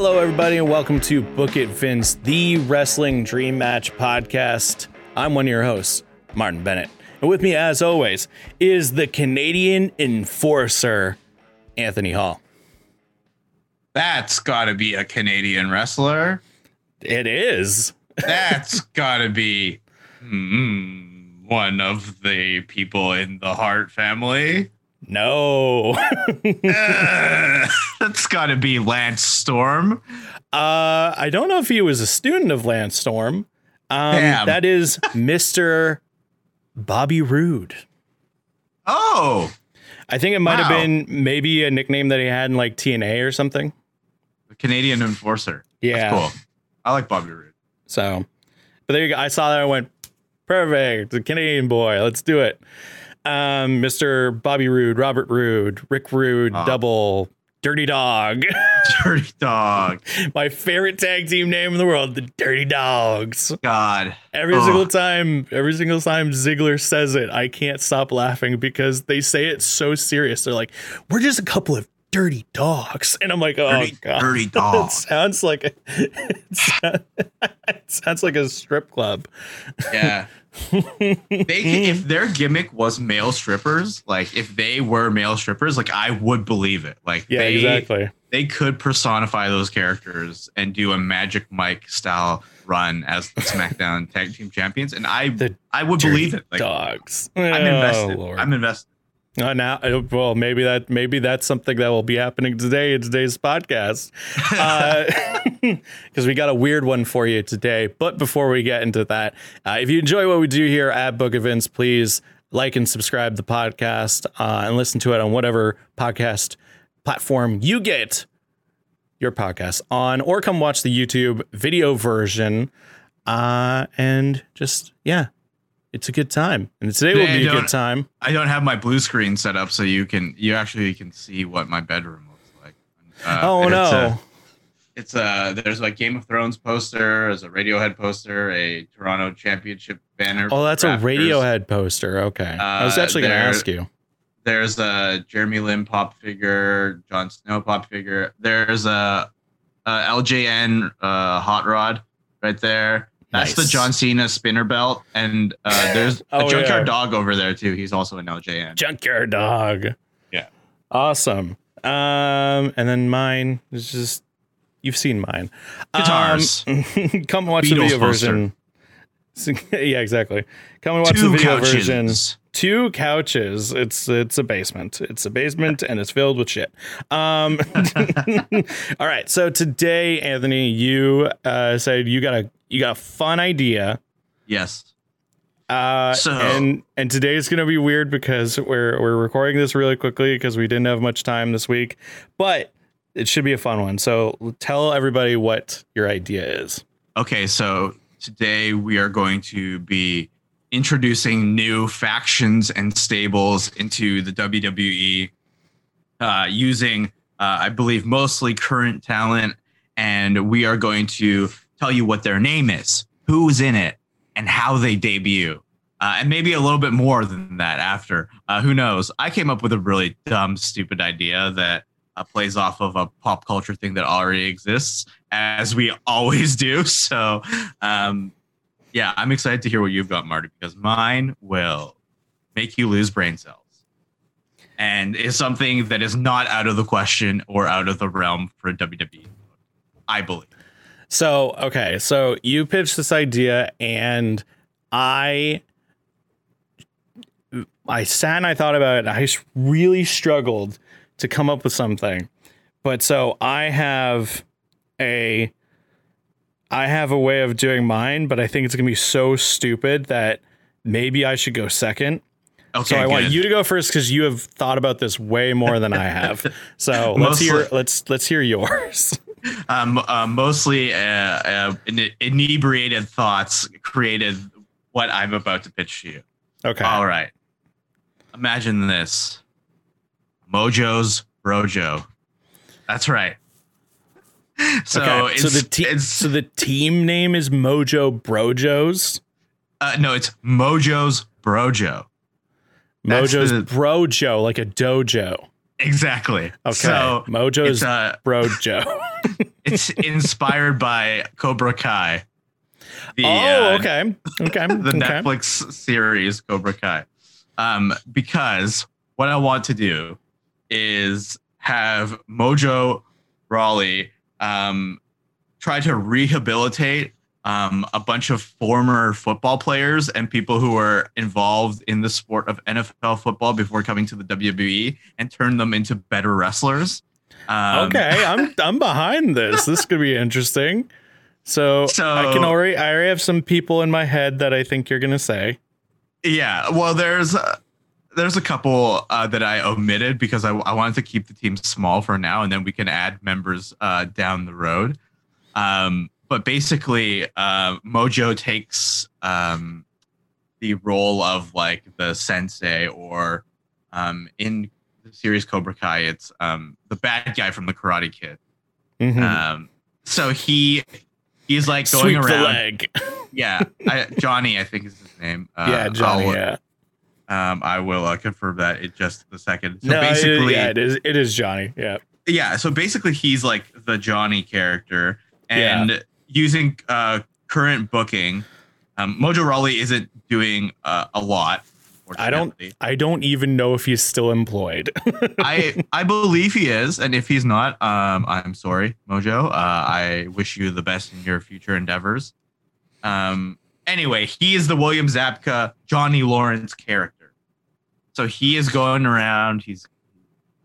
Hello, everybody, and welcome to Book It Vince, the Wrestling Dream Match podcast. I'm one of your hosts, Martin Bennett. And with me, as always, is the Canadian enforcer, Anthony Hall. That's got to be a Canadian wrestler. It is. That's got to be mm, one of the people in the Hart family. No. Uh, that's got to be Lance Storm. Uh, I don't know if he was a student of Lance Storm. Um, Damn. that is Mr. Bobby Roode. Oh, I think it might have been maybe a nickname that he had in like TNA or something. the Canadian enforcer. Yeah. That's cool. I like Bobby Roode. So, but there you go. I saw that. I went, perfect. The Canadian boy. Let's do it. Um, Mr. Bobby Roode, Robert Roode, Rick Roode, Ah. double Dirty Dog. Dirty dog. My favorite tag team name in the world, the Dirty Dogs. God. Every Ugh. single time, every single time Ziggler says it, I can't stop laughing because they say it so serious. They're like, "We're just a couple of dirty dogs," and I'm like, "Oh Dirty, god." dirty It sounds like a, it sounds like a strip club. Yeah. They if their gimmick was male strippers, like if they were male strippers, like I would believe it. Like Yeah, they, exactly. they could personify those characters and do a Magic Mike style run as the SmackDown Tag Team Champions, and I The I would believe it. Like dogs. I'm Oh, invested. Lord. I'm invested. Uh, now, uh, well, maybe that maybe that's something that will be happening today in today's podcast, because we got a weird one for you today. But before we get into that, uh, if you enjoy what we do here at Book It Vince, please like and subscribe the podcast uh, and listen to it on whatever podcast platform you get your podcast on, or come watch the YouTube video version. Uh, and just yeah, it's a good time, and today will be a good time. I don't have my blue screen set up, so you can you actually can see what my bedroom looks like. Uh, oh no. It's a, it's a there's a Game of Thrones poster, there's a Radiohead poster, a Toronto Championship banner. Oh, that's a Raptors. Radiohead poster. Okay. I was Uh, actually going to ask you. There's a Jeremy Lin pop figure, Jon Snow pop figure. There's a, a LJN uh, hot rod right there. That's the John Cena spinner belt, and uh, there's Oh, a junkyard yeah. dog over there too. He's also an LJN. Junkyard Dog. Yeah. Awesome. Um, and then mine is just you've seen mine. Guitars. Um, come watch the video version. yeah, exactly. Come and watch Two the video couches. version. Two couches. It's it's a basement. It's a basement and it's filled with shit. Um All right. So today, Anthony, you uh said you got a you got a fun idea. Yes. Uh, So- and and today is gonna be weird because we're we're recording this really quickly because we didn't have much time this week, but it should be a fun one. So tell everybody what your idea is. Okay, so today we are going to be introducing new factions and stables into the WWE uh, using, uh, I believe, mostly current talent. And we are going to tell you what their name is, who's in it, and how they debut. Uh, and maybe a little bit more than that after. Uh, who knows? I came up with a really dumb, stupid idea that uh, plays off of a pop culture thing that already exists, as we always do. So, um, yeah, I'm excited to hear what you've got, Marty, because mine will make you lose brain cells and is something that is not out of the question or out of the realm for WWE. I believe. So okay, so you pitched this idea, and I I sat and I thought about it. And I really struggled to come up with something, but so I have a I have a way of doing mine, but I think it's gonna be so stupid that maybe I should go second. Okay, So I want you to go first because you have thought about this way more than I have. So let's hear let's let's hear yours. Um, uh, mostly uh, uh, inebriated thoughts created what I'm about to pitch to you. Okay. All right. Imagine this Mojo's Brojo. That's right. So, okay. it's, so the te- so the team name is Mojo Brojos. uh, no, it's Mojo's Brojo. Mojo's Brojo, like a dojo. Exactly. Okay. So Mojo's uh, Bro Joe. it's inspired by Cobra Kai. The, oh, uh, okay. Okay. the okay. Netflix series Cobra Kai. Um, because what I want to do is have Mojo Rawley um, try to rehabilitate um, a bunch of former football players and people who were involved in the sport of NFL football before coming to the WWE and turn them into better wrestlers. Um, okay, I'm I'm behind this. This could be interesting. So, So- I can already I already have some people in my head that I think you're gonna say. Yeah, well, there's uh, there's a couple uh, that I omitted because I, I wanted to keep the team small for now, and then we can add members uh, down the road. Um, but basically, uh, Mojo takes um, the role of like the sensei, or um, in the series Cobra Kai, it's um, the bad guy from the Karate Kid. Mhm. Um, so he he's like going Sweep the around. leg. Yeah, I, Johnny, I think is his name. Uh, yeah, Johnny. I'll- yeah. um, I will uh, confirm that in just a second. So no, it- basically, yeah, it is. It is Johnny. Yeah. yeah. So basically, he's like the Johnny character, and using uh, current booking, um, Mojo Rawley isn't doing uh, a lot. I don't- I don't even know if he's still employed. I I believe he is, and if he's not, um, I'm sorry, Mojo. Uh, I wish you the best in your future endeavors. Um, anyway, he is the William Zabka Johnny Lawrence character. So he is going around. He's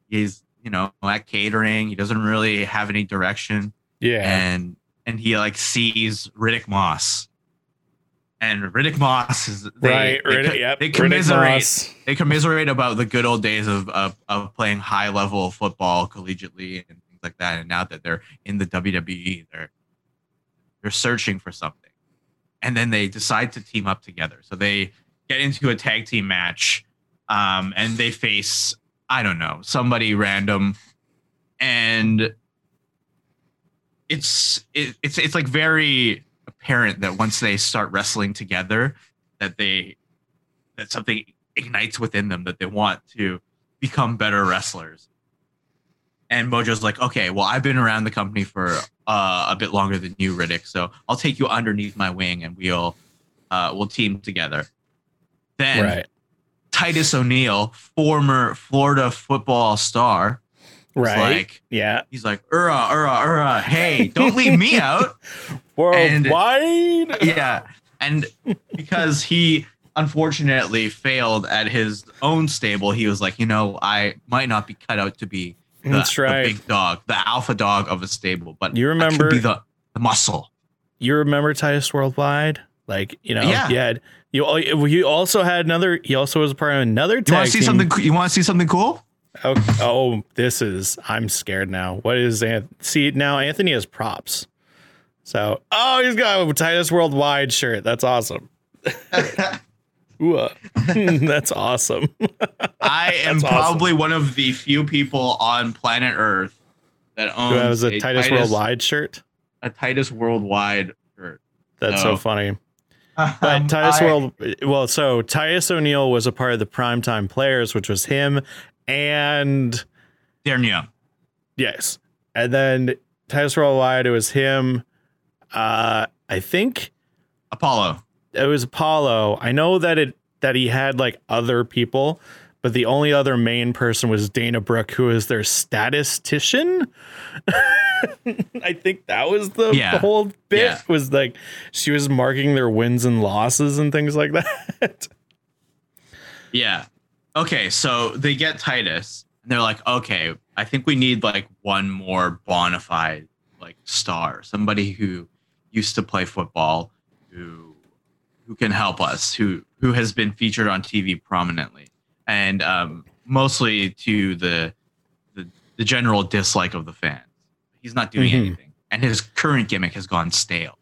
he's you know at catering. He doesn't really have any direction, yeah. and and he like sees Riddick Moss. And Riddick Moss is they, right. they, Riddick, co- yep. they commiserate they commiserate about the good old days of, of of playing high level football collegiately and things like that. And now that they're in the WWE, they're they're searching for something. And then they decide to team up together. So they get into a tag team match, um, and they face I don't know somebody random, and it's it, it's it's like very apparent that once they start wrestling together, that they that something ignites within them that they want to become better wrestlers. And Mojo's like, okay, well, I've been around the company for uh, a bit longer than you, Riddick, so I'll take you underneath my wing and we'll uh, we'll team together. Then Right. Titus O'Neil, former Florida football star, Right. like yeah. he's like, ura, ura, ura, hey, don't leave me out. Worldwide. yeah and because he unfortunately failed at his own stable he was like you know i might not be cut out to be the, That's the right. big dog the alpha dog of a stable but You remember- be the, the muscle you remember Titus Worldwide? Like, you know, Yeah. you had you you also had another he also was a part of another you want to see team. something you want to see something cool Oh, oh, this is I'm scared now. What is Anth- see now Anthony has props. So, oh, he's got a Titus Worldwide shirt. That's awesome. Ooh, uh, that's awesome. i am awesome. probably one of the few people on planet earth that owns has a Titus Worldwide shirt? a titus worldwide shirt That's so No. funny. But Um, Titus I- World, well, so Titus O'Neil was a part of the Primetime Players, which was him and Darren Young. yes, and then Titus Worldwide, it was him. Uh, I think apollo it was Apollo. I know that it that he had like other people, but the only other main person was Dana Brooke, who is their statistician. I think that was the, Yeah. the whole bit Yeah. was like she was marking their wins and losses and things like that. Yeah. Okay, so they get Titus, and they're like, okay, I think we need like one more bona fide like star, somebody who used to play football, who who can help us, who who has been featured on TV prominently, and um, mostly to the, the the general dislike of the fans. He's not doing Mhm. anything, and his current gimmick has gone stale.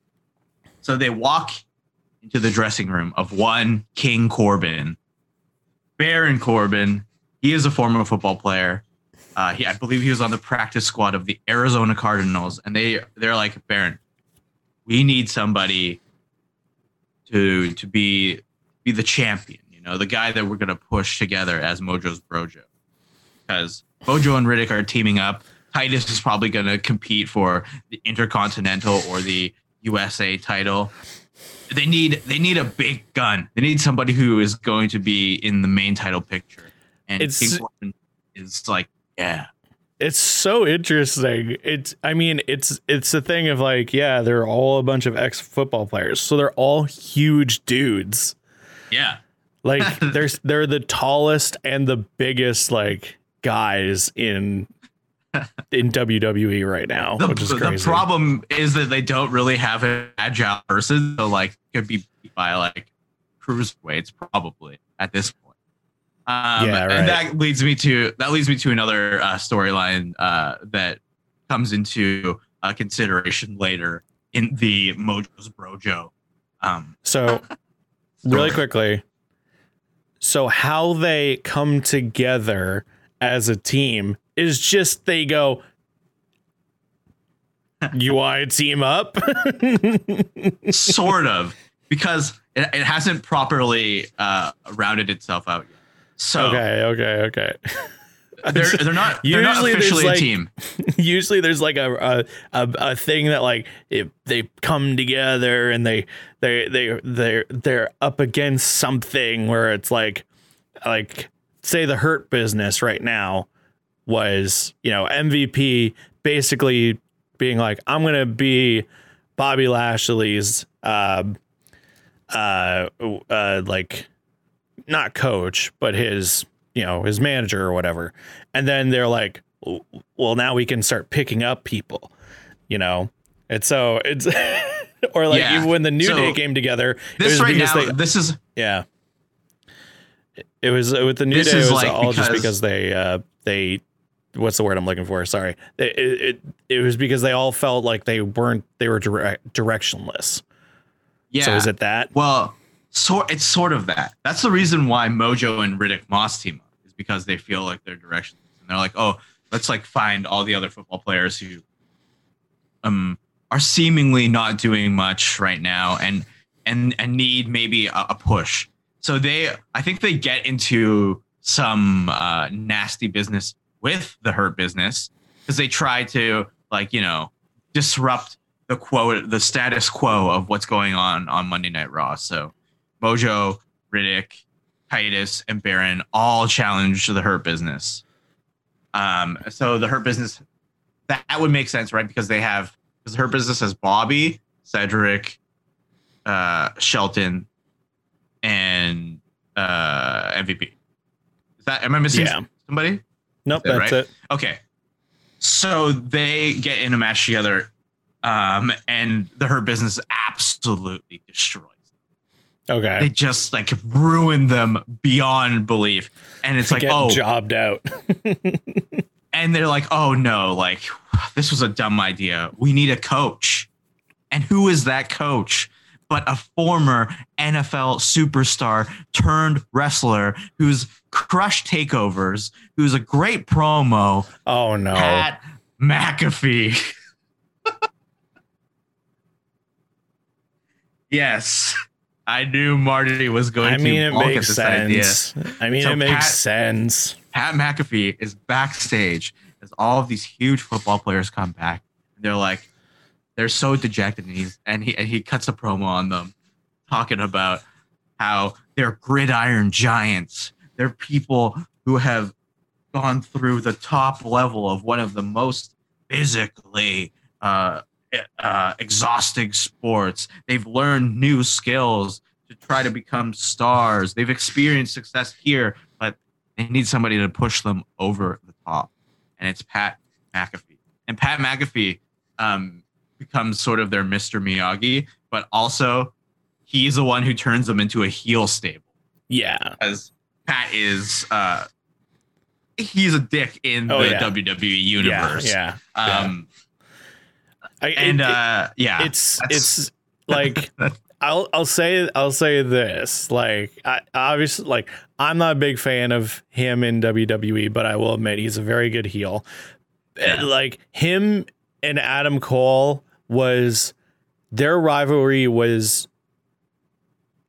So they walk into the dressing room of one King Corbin, Baron Corbin. He is a former football player. Uh, he, I believe he was on the practice squad of the Arizona Cardinals, and they they're like Baron, we need somebody to to be be the champion. You know, the guy that we're gonna push together as Mojo's Brojo, because Mojo and Riddick are teaming up. Titus is probably going to compete for the Intercontinental or the USA title. They need they need a big gun. They need somebody who is going to be in the main title picture. And It's- King Corbin is like, yeah, it's so interesting. It's I mean, it's it's a thing of like, yeah, they're all a bunch of ex football players. So they're all huge dudes. yeah. Like they're they're the tallest and the biggest like guys in in WWE right now, The, which is the problem is that they don't really have an agile person, so like could be beat by like cruiserweights probably at this point. Um, Yeah, right. and that leads me to that leads me to another uh, storyline uh, that comes into uh, consideration later in the Mojo's Brojo. Um, so really quickly, so how they come together as a team is just they go. You want to team up? sort of because it, it hasn't properly uh, rounded itself out yet. So okay, okay, okay. they're they're not they're not Usually there's, officially like- a team. usually there's like a a, a, a thing that like if they come together and they they they they're they're up against something where it's like like say the hurt business right now was you know MVP basically being like I'm gonna be Bobby Lashley's um uh uh like not coach but his you know his manager or whatever. And then they're like well now we can start picking up people you know? And so it's or like Yeah. even when the new So, day came together This right now, they- this is yeah. It was with the new This day it was like all just because- because they uh they what's the word i'm looking for sorry it, it, it, was because they all felt like they weren't they were direct, directionless yeah. so is it that Well, so it's sort of that. That's the reason why Mojo and Riddick Moss team up is because they feel like they're directionless and they're like, oh, let's like find all the other football players who um are seemingly not doing much right now and and and need maybe a, a push. So they, I think they get into some uh, nasty business with the Hurt business because they try to like you know disrupt the quote the status quo of what's going on on Monday Night Raw. So Mojo, Riddick, Titus, and Baron all challenge the Hurt Business. Um, so the Hurt Business that, that would make sense, right? Because they have because Hurt Business has Bobby, Cedric, uh, Shelton, and uh, MVP. Is that am I missing Yeah. somebody? Nope that that's right? it Okay. So they get in a match together, um, and the Hurt Business absolutely destroys. okay They just like ruin them beyond belief, and it's like, oh, jobbed out and they're like, oh no, like this was a dumb idea. We need a coach, and who is that coach? But a former NFL superstar turned wrestler who's crushed takeovers, who's a great promo, oh no Pat McAfee. yes, I knew Marty was going i to. mean it makes idea. sense i mean So it makes Pat- sense Pat McAfee is backstage as all of these huge football players come back. And They're like, they're so dejected, and he's and he and he cuts a promo on them, talking about how they're gridiron giants. They're people who have gone through the top level of one of the most physically uh, uh, exhausting sports. They've learned new skills to try to become stars. They've experienced success here, but they need somebody to push them over the top, and it's Pat McAfee. And Pat McAfee um, becomes sort of their Mr. Miyagi, but also he's the one who turns them into a heel stable yeah as Pat is uh he's a dick in Oh, the yeah. WWE universe. yeah yeah Um I, and it- it- uh yeah. it's it's like I'll I'll say I'll say this like I obviously like I'm not a big fan of him in WWE but I will admit he's a very good heel. Yeah. Like him and Adam Cole was their rivalry was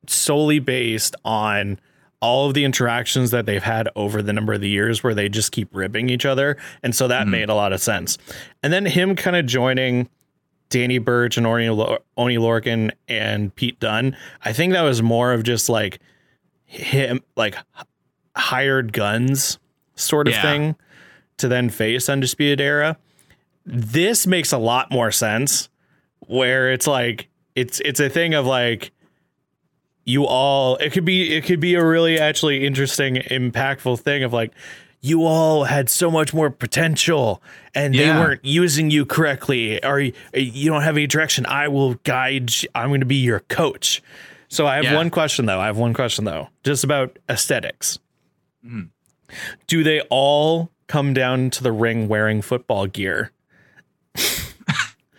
solely based on all of the interactions that they've had over the number of the years where they just keep ribbing each other. And so that Mhm. made a lot of sense. And then him kind of joining Danny Burch and Oni, Oni Lorcan and Pete Dunn, I think that was more of just like him, like hired guns sort of Yeah. thing to then face Undisputed Era. This makes a lot more sense where it's like, it's it's a thing of like you all it could be it could be a really actually interesting impactful thing of like you all had so much more potential and they weren't using you correctly or you, don't have any direction i will guide you. i'm going to be your coach so i have Yeah. one question though i have one question though just about aesthetics Mhm. do they all come down to the ring wearing football gear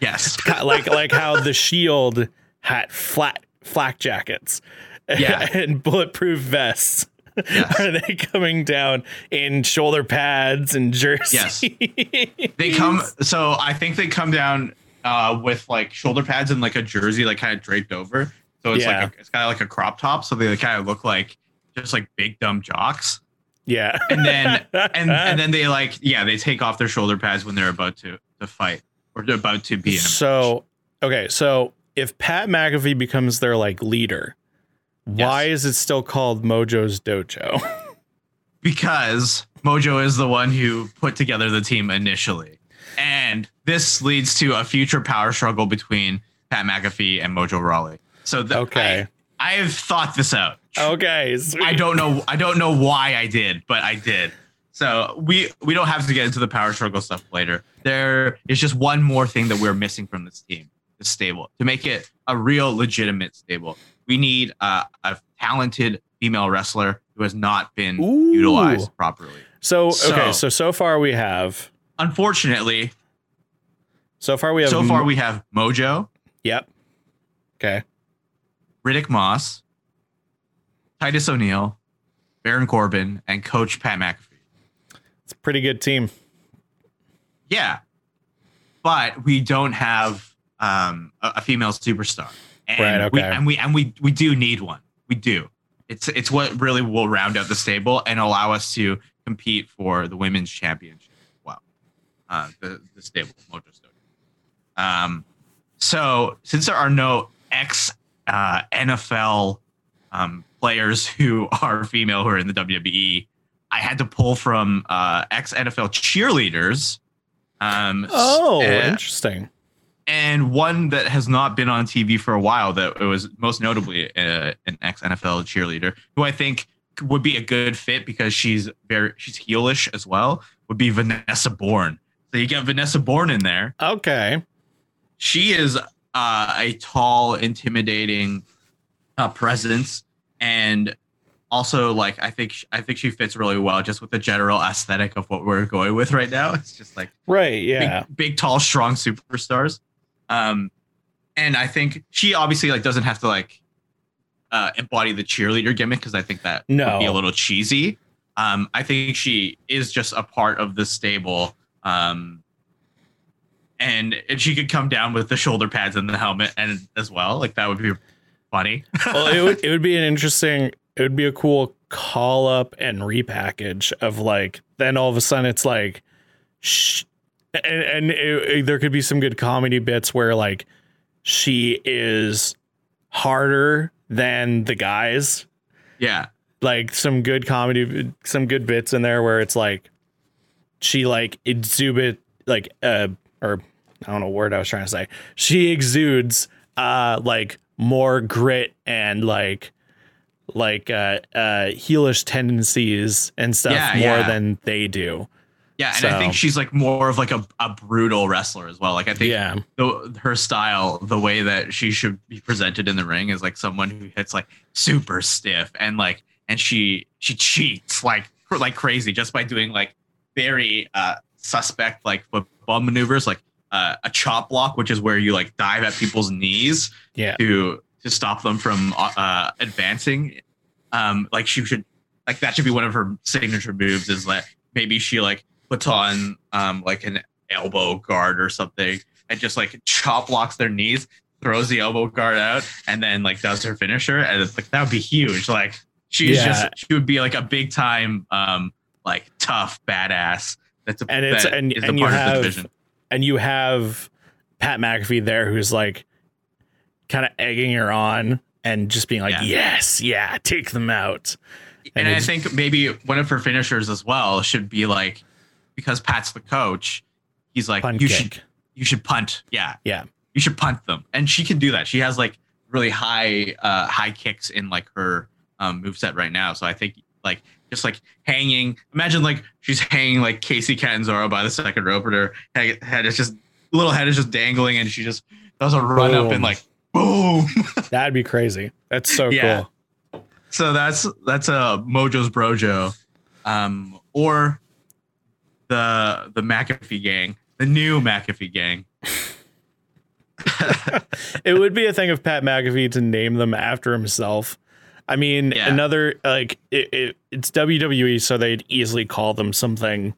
Yes. Like like how the shield had flat flak jackets Yeah. and bulletproof vests Yes. are they coming down in shoulder pads and jerseys Yes. They come. So I think they come down uh, with like shoulder pads and like a jersey, like kind of draped over. So it's Yeah. like a, it's kind of like a crop top. So they kind of look like just like big dumb jocks. yeah And then and and then they like yeah they take off their shoulder pads when they're about to to fight or they're about to be in a match. so okay so if pat mcafee becomes their like leader why is it still called mojo's dojo because Mojo is the one who put together the team initially. And this leads to a future power struggle between Pat McAfee and Mojo Rawley. So the, Okay. I, I have thought this out. okay sweet. I don't know I don't know why I did, but I did. So we we don't have to get into the power struggle stuff later. There is just one more thing that we're missing from this team, the stable, to make it a real legitimate stable. We need uh, a talented female wrestler who has not been Ooh. utilized properly. so okay So- so so far we have Unfortunately, so far we have so far we have Mojo, yep okay Riddick Moss, Titus O'Neil, Baron Corbin, and Coach Pat McAfee. it's a pretty good team Yeah, but we don't have um, a, a female superstar, and Right, we, and we and we we do need one. We do. It's it's what really will round out the stable and allow us to compete for the women's championship. Wow, uh, the the stable Mojo. Um, so since there are no ex uh, NFL um, players who are female who are in the WWE, I had to pull from uh, ex NFL cheerleaders. Um, oh uh, interesting and one that has not been on TV for a while that it was most notably uh, an ex NFL cheerleader who I think would be a good fit because she's very she's heelish as well would be Vanessa Borne. So you get Vanessa Borne in there. okay She is uh, a tall, intimidating uh, presence, and also like I think I think she fits really well just with the general aesthetic of what we're going with right now. It's just like right yeah big, big, tall, strong superstars. Um, and I think she obviously like doesn't have to like uh, embody the cheerleader gimmick because I think that No. would be a little cheesy. Um, I think she is just a part of the stable. Um, and and she could come down with the shoulder pads and the helmet and as well. Like that would be funny. well, it would it would be an interesting. It would be a cool call up and repackage of like. Then all of a sudden it's like, shh, and, and it, it- there could be some good comedy bits where like she is harder than the guys. yeah. Like some good comedy, some good bits in there where it's like she like exhibit like uh or I don't know what word I was trying to say. She exudes uh like more grit and like like uh uh heelish tendencies and stuff Yeah, more yeah. than they do. Yeah, and I think she's like more of like a, a brutal wrestler as well. Like I think Yeah. the, her style, the way that she should be presented in the ring is like someone who hits like super stiff and like and she she cheats like like crazy just by doing like very uh suspect like football maneuvers like uh, a chop block which is where you like dive at people's knees Yeah. to to stop them from uh advancing um like she should like that should be one of her signature moves is like maybe she like puts on um like an elbow guard or something and just like chop blocks their knees throws the elbow guard out and then like does her finisher and it's like that would be huge like She's Yeah. just she would be like a big time, um, like tough badass. That's a, And it's- and- and you part of have- the division. and you have Pat McAfee there who's like kind of egging her on and just being like, Yeah. yes, yeah, take them out. And, and I think maybe one of her finishers as well should be like because Pat's the coach. He's like Punt you kick. should you should punt. Yeah, Yeah. you should punt them, and she can do that. She has like really high uh high kicks in like her um moveset right now. So I think like just like hanging. Imagine like she's hanging like Kacy Catanzaro by the second rope, and her head, head is just little head is just dangling, and she just does a run up and like boom. That'd be crazy. That's so Yeah. cool. So that's that's a Mojo's Brojo, um, or the the McAfee gang, the new McAfee gang. It would be a thing of Pat McAfee to name them after himself. I mean, Yeah. another like it, it, it's WWE, so they'd easily call them something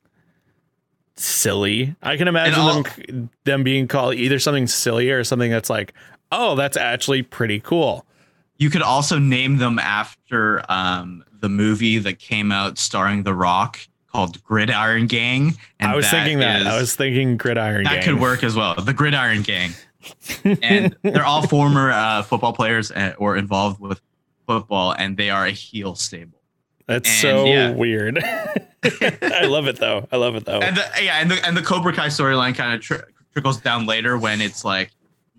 silly. I can imagine all- them them being called either something silly or something that's like, oh, that's actually pretty cool. You could also name them after um, the movie that came out starring The Rock called Gridiron Gang. I was thinking that. is- I was thinking Gridiron. that Gang. could work as well. The Gridiron Gang, and they're all former uh, football players uh, or involved with football, and they are a heel stable. That's and, so yeah. weird. I love it though. I love it though. and the, yeah, and the and the Cobra Kai storyline kind of tr- trickles down later when it's like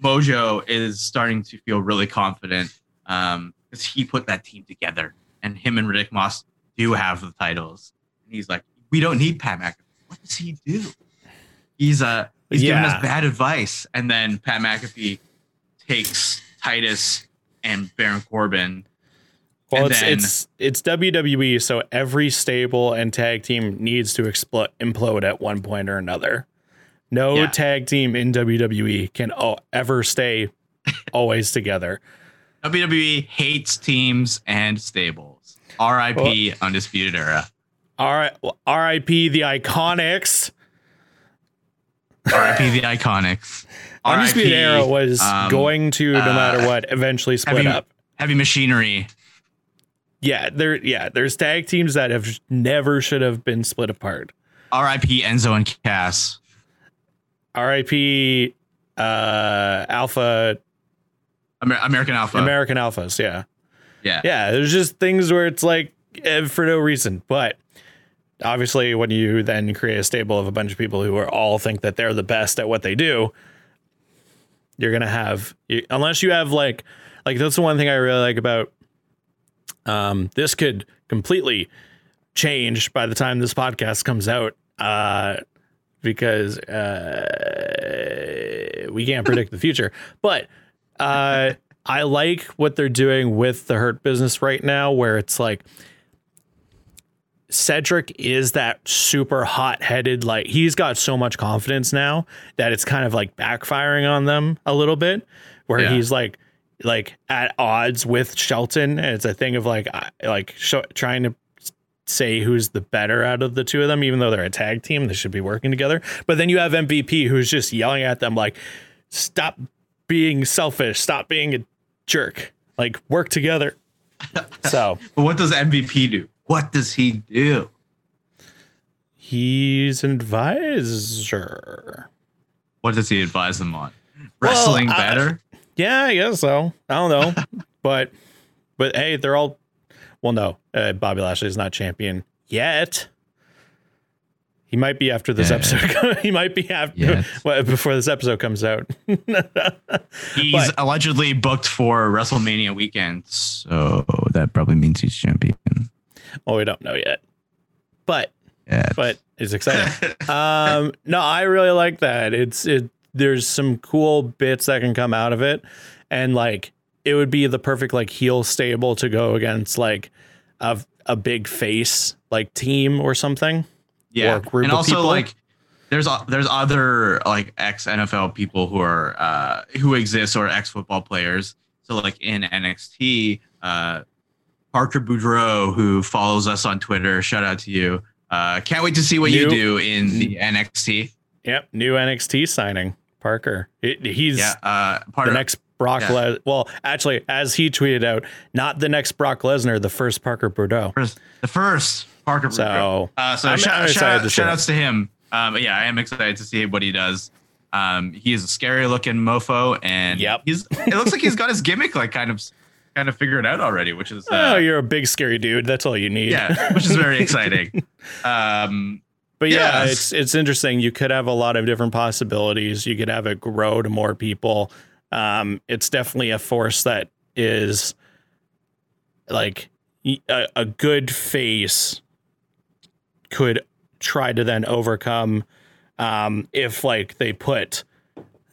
Mojo is starting to feel really confident um because he put that team together, and him and Riddick Moss do have the titles, and he's like, we don't need Pat McAfee. What does he do? He's uh he's giving us bad advice, and then Pat McAfee takes Titus and Baron Corbin. Well, And it's then- it's it's WWE, so every stable and tag team needs to expl- implode at one point or another. No Yeah. tag team in WWE can ever stay always together. WWE hates teams and stables. R.I.P. Undisputed Era. All right, R.I.P. the Iconics. R.I.P. the Iconics. Undisputed Era was um, going to, no uh, matter what, eventually split heavy, up. heavy machinery. Yeah, there. Yeah, there's tag teams that have never should have been split apart. R.I.P. Enzo and Cass. R.I.P. Uh, Alpha Amer- American Alpha. American Alphas. Yeah. yeah. yeah, there's just things where it's like eh, for no reason. But obviously, when you then create a stable of a bunch of people who are all think that they're the best at what they do, you're gonna have unless you have like like that's the one thing I really like about um this could completely change by the time this podcast comes out uh because uh we can't predict the future. But uh I like what they're doing with the hurt business right now where it's like Cedric is that super hot headed, like he's got so much confidence now that it's kind of like backfiring on them a little bit, where Yeah. he's like, like at odds with Shelton. And it's a thing of like, like sh- trying to say who's the better out of the two of them, even though they're a tag team, they should be working together. But then you have MVP who's just yelling at them, like, stop being selfish, stop being a jerk, like work together. so But what does MVP do? What does he do? he's an advisor. What does he advise them on? Wrestling I- better? Yeah, I guess so. I don't know, but but hey, they're all. Well, no, uh, Bobby Lashley is not champion yet. He might be after this Yeah. episode. he might be after Yes. well, before this episode comes out. He's But- allegedly booked for WrestleMania weekend. So that probably means he's champion. Well, we don't know yet, but Yeah. but it's exciting. um, no, I really like that. It's it. There's some cool bits that can come out of it, and like it would be the perfect like heel stable to go against like a a big face like team or something. yeah. or group and also people. like there's there's other like ex NFL people who are uh who exist or ex football players. So like in NXT, uh Parker Boudreaux, who follows us on Twitter, shout out to you. Uh can't wait to see what you do in the NXT. Yep, new NXT signing Parker. It, he's Yeah, uh part the of next Brock Yeah. Les- well, actually, as he tweeted out, not the next Brock Lesnar, the first Parker Boudreaux. First, the first Parker. So, Bruno. uh, so I'm- I'm shout, out, shout, to shout outs to him. Um, yeah, I am excited to see what he does. Um, he is a scary looking mofo, and Yep. he's. It looks like he's got his gimmick like kind of, kind of figured out already, which is uh, oh, you're a big scary dude. That's all you need. yeah, which is very exciting. Um, But yeah, Yes. it's it's interesting. You could have a lot of different possibilities. You could have it grow to more people. Um, it's definitely a force that is like a good face could try to then overcome um, if like they put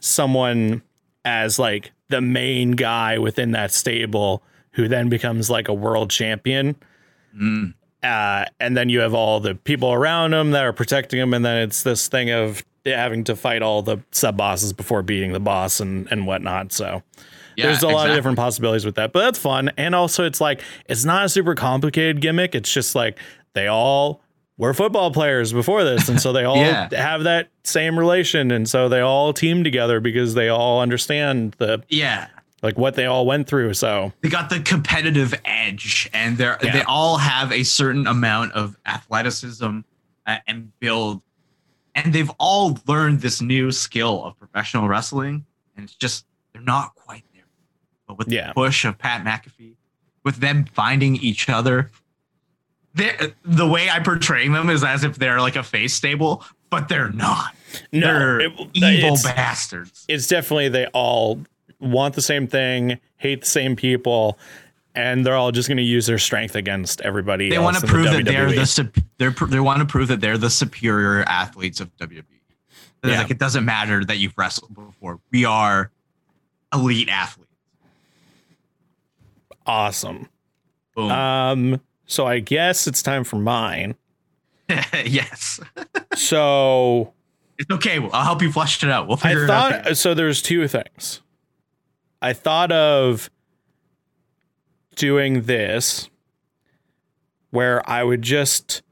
someone as like the main guy within that stable who then becomes like a world champion mm, uh, and then you have all the people around him that are protecting him, and then it's this thing of having to fight all the sub bosses before beating the boss and and whatnot. So yeah, there's a lot of different possibilities with that, but that's fun. And also, it's like it's not a super complicated gimmick. It's just like they all were football players before this, and so they all Yeah. have that same relation, and so they all team together because they all understand the Yeah, like what they all went through. So they got the competitive edge, and they're Yeah. they all have a certain amount of athleticism uh, and build, and they've all learned this new skill of professional wrestling, and it's just they're not quite there. But with Yeah. the push of Pat McAfee, with them finding each other, the way I portraying them is as if they're like a face stable, but they're not. no, they're it- evil it's- bastards. it's definitely they all want the same thing, hate the same people, and they're all just going to use their strength against everybody. they want to the prove that they're the they're they want to prove that they're the superior athletes of WWE. Yeah. Like it doesn't matter that you've wrestled before. We are elite athletes. awesome. Boom. Um, so I guess it's time for mine. yes, So it's okay. I'll help you flush it out. We'll I figure it out. thought so. There's two things. I thought of doing this, where I would just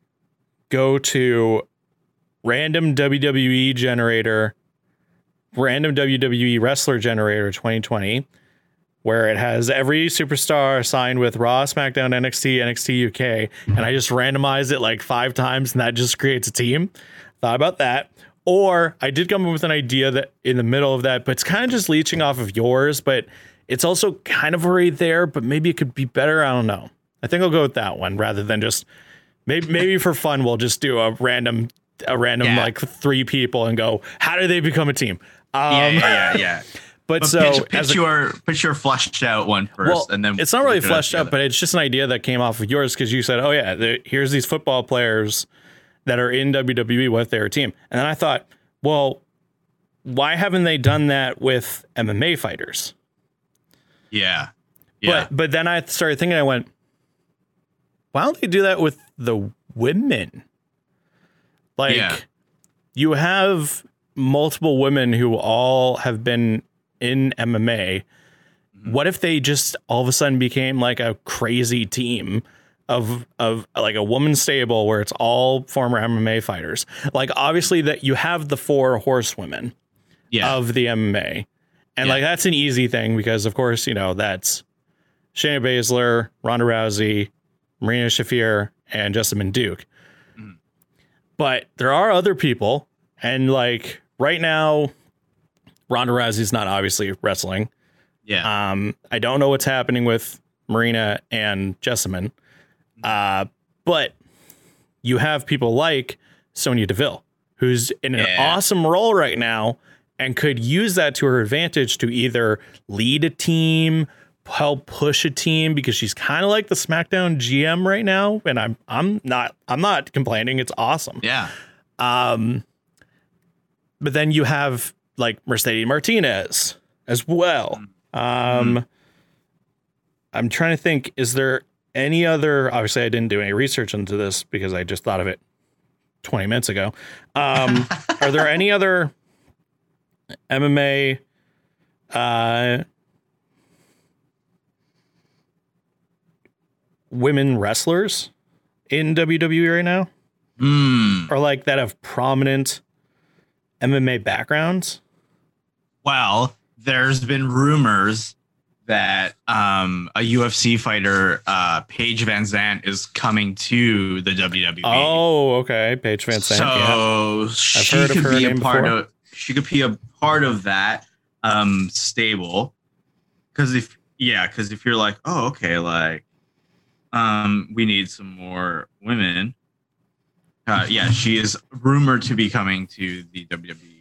go to random WWE generator, random WWE wrestler generator 2020, where it has every superstar signed with Raw, SmackDown, NXT, NXT UK, and I just randomize it like five times, and that just creates a team. Thought about that. Or I did come up with an idea that in the middle of that, but it's kind of just leeching off of yours, but it's also kind of already there, but maybe it could be better. I don't know. I think I'll go with that one rather than just maybe maybe for fun we'll just do a random a random Yeah. like three people and go how do they become a team? Um, yeah, yeah, yeah, yeah. But, But so pitch, pitch a- your pitch your flushed out one first, well, and then it's not really we'll figure it fleshed out, but it's just an idea that came off of yours because you said, "Oh yeah, the, here's these football players that are in WWE with their team," and then I thought, well, why haven't they done that with MMA fighters? yeah, yeah, But but then I started thinking, I went, why don't they do that with the women? Like, Yeah. you have multiple women who all have been in MMA. Mm-hmm. What if they just all of a sudden became like a crazy team of of like a woman stable where it's all former MMA fighters? Like obviously that you have the four horsewomen yeah. of the MMA. And Yeah. like that's an easy thing because of course, you know, that's Shayna Baszler, Ronda Rousey, Marina Shafir, and Jessamyn Duke. Mhm. But there are other people, and like right now, Ronda Rousey's not obviously wrestling. yeah. Um, I don't know what's happening with Marina and Jessamyn. Uh, but you have people like Sonya Deville, who's in an Yeah. awesome role right now and could use that to her advantage to either lead a team, help push a team because she's kind of like the SmackDown GM right now. And I'm I'm not I'm not complaining. It's awesome. yeah. Um, but then you have like Mercedes Martinez as well. Um, I'm trying to think, is there any other? Obviously, I didn't do any research into this because I just thought of it 20 minutes ago. Um, are there any other MMA? Uh, women wrestlers in WWE right now Mm. or like that have prominent MMA backgrounds. Well, there's been rumors that um, a UFC fighter, uh, Paige VanZant, is coming to the WWE. Oh, okay, Paige VanZant. So yeah. she could be a part before. of. She could be a part of that um, stable. Because if yeah, because if you're like, oh, okay, like, um, we need some more women. Uh, yeah, she is rumored to be coming to the WWE.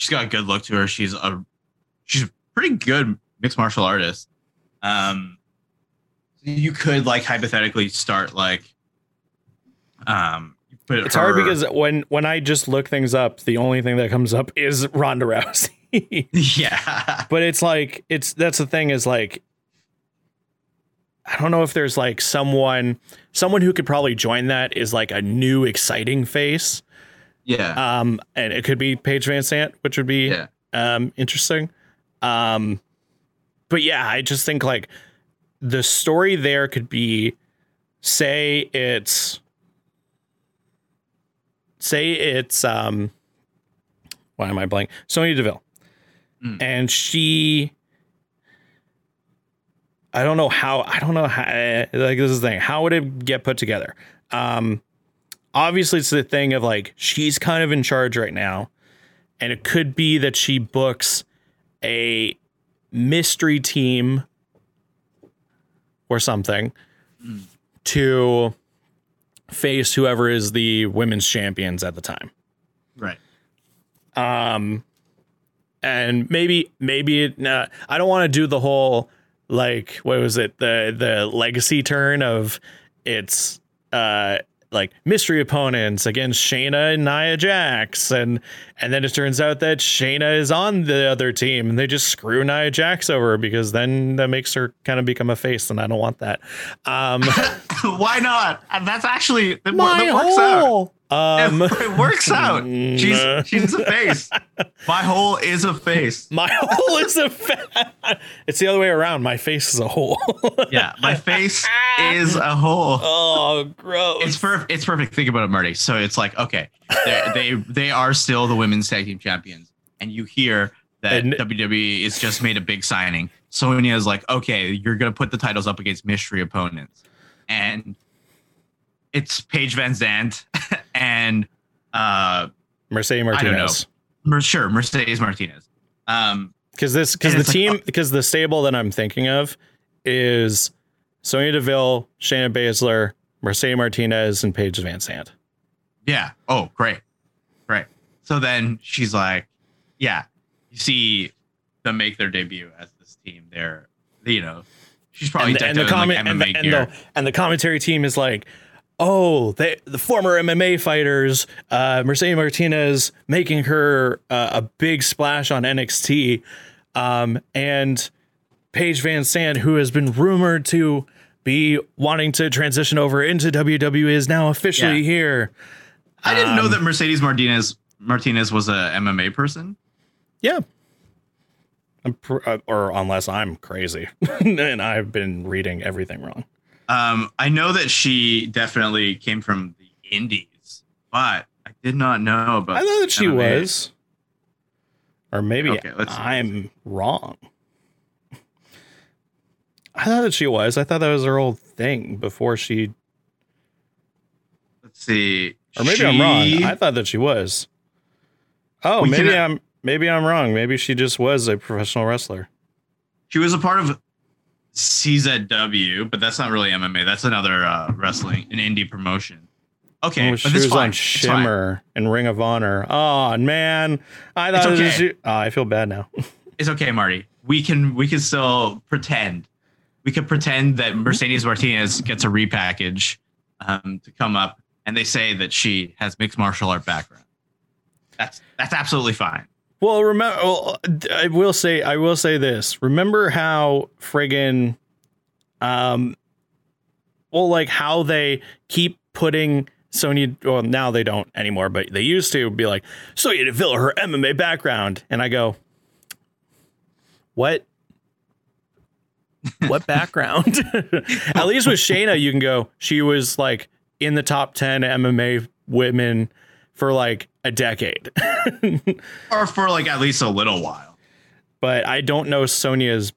She's got a good look to her. She's a she's a pretty good mixed martial artist. Um, you could like hypothetically start like, um, put It's hard because when when I just look things up, the only thing that comes up is Ronda Rousey. yeah, but it's like it's that's the thing is like I don't know if there's like someone someone who could probably join that is like a new exciting face. Yeah, Um and it could be Paige VanZant, which would be yeah. um interesting. Um but yeah, I just think like the story there could be say it's say it's um why am I blank? Sonya Deville. Mm. And she I don't know how I don't know how like this is the thing. How would it get put together? Um obviously it's the thing of like she's kind of in charge right now. And it could be that she books a mystery team or something Mm. to face whoever is the women's champions at the time. Right. Um, and maybe maybe it, uh, I don't want to do the whole like what was it the the legacy turn of it's uh like mystery opponents against Shayna and Nia Jax and and then it turns out that Shayna is on the other team and they just screw Nia Jax over because then that makes her kind of become a face and I don't want that. Um Why not? That's actually that, my that works out. Um it works out. She's she's a face. My hole is a face. My hole is a face. It's the other way around. My face is a hole. Yeah, my face is a hole. oh, gross. It's perfect. It's perfect. Think about it, Marty. So it's like, okay, they they are still the women's tag team champions, and you hear that And- WWE has just made a big signing. Sonya is like, okay, you're gonna put the titles up against mystery opponents, and it's Paige VanZant and uh, Mercedes I don't know. Martinez. Mer- sure Mercedes Martinez. Um, Because this, because the like, team, because the stable that I'm thinking of is Sonya Deville, Shayna Baszler, Mercedes Martinez, and Paige VanZant. Yeah. Oh, great. Great. So then she's like, yeah, you see them make their debut as this team. They're, you know, she's probably And, the- and the comment, like and, the, and, the, and the commentary team is like, oh, they, the former MMA fighters, uh, Mercedes Martinez making her uh, a big splash on NXT, um, and Paige VanZant, who has been rumored to be wanting to transition over into WWE, is now officially Yeah. here. I didn't know um, that Mercedes Martinez Martinez was a MMA person. Yeah. Pr- uh, or unless I'm crazy and I've been reading everything wrong. Um, I know that she definitely came from the Indies, but I did not know about. I thought that she was. Or maybe Okay, see. I'm wrong. I thought that she was. I thought that was her old thing before she. Let's see. Or maybe I'm wrong. I thought that she was. Oh, We maybe can- I'm. Maybe I'm wrong. Maybe she just was a professional wrestler. She was a part of CZW, but that's not really MMA. That's another uh, wrestling, an indie promotion. Okay, Oh, but she this was fine. on. Shimmer and Ring of Honor. Oh man, I thought It's was oh, I feel bad now. It's okay, Marty. We can we can still pretend. We could pretend that Mercedes Martinez gets a repackage um, to come up, and they say that she has mixed martial art background. That's that's absolutely fine. Well, remember, well, I will say, I will say this. Remember how friggin', um, well, like how they keep putting Sony. Well, now they don't anymore, but they used to be like Sonya Deville, her MMA background, and I go, what? What background? At least with Shayna, you can go. She was like in the top ten MMA women for like a decade. Or for like at least a little while. but I don't know Sonya's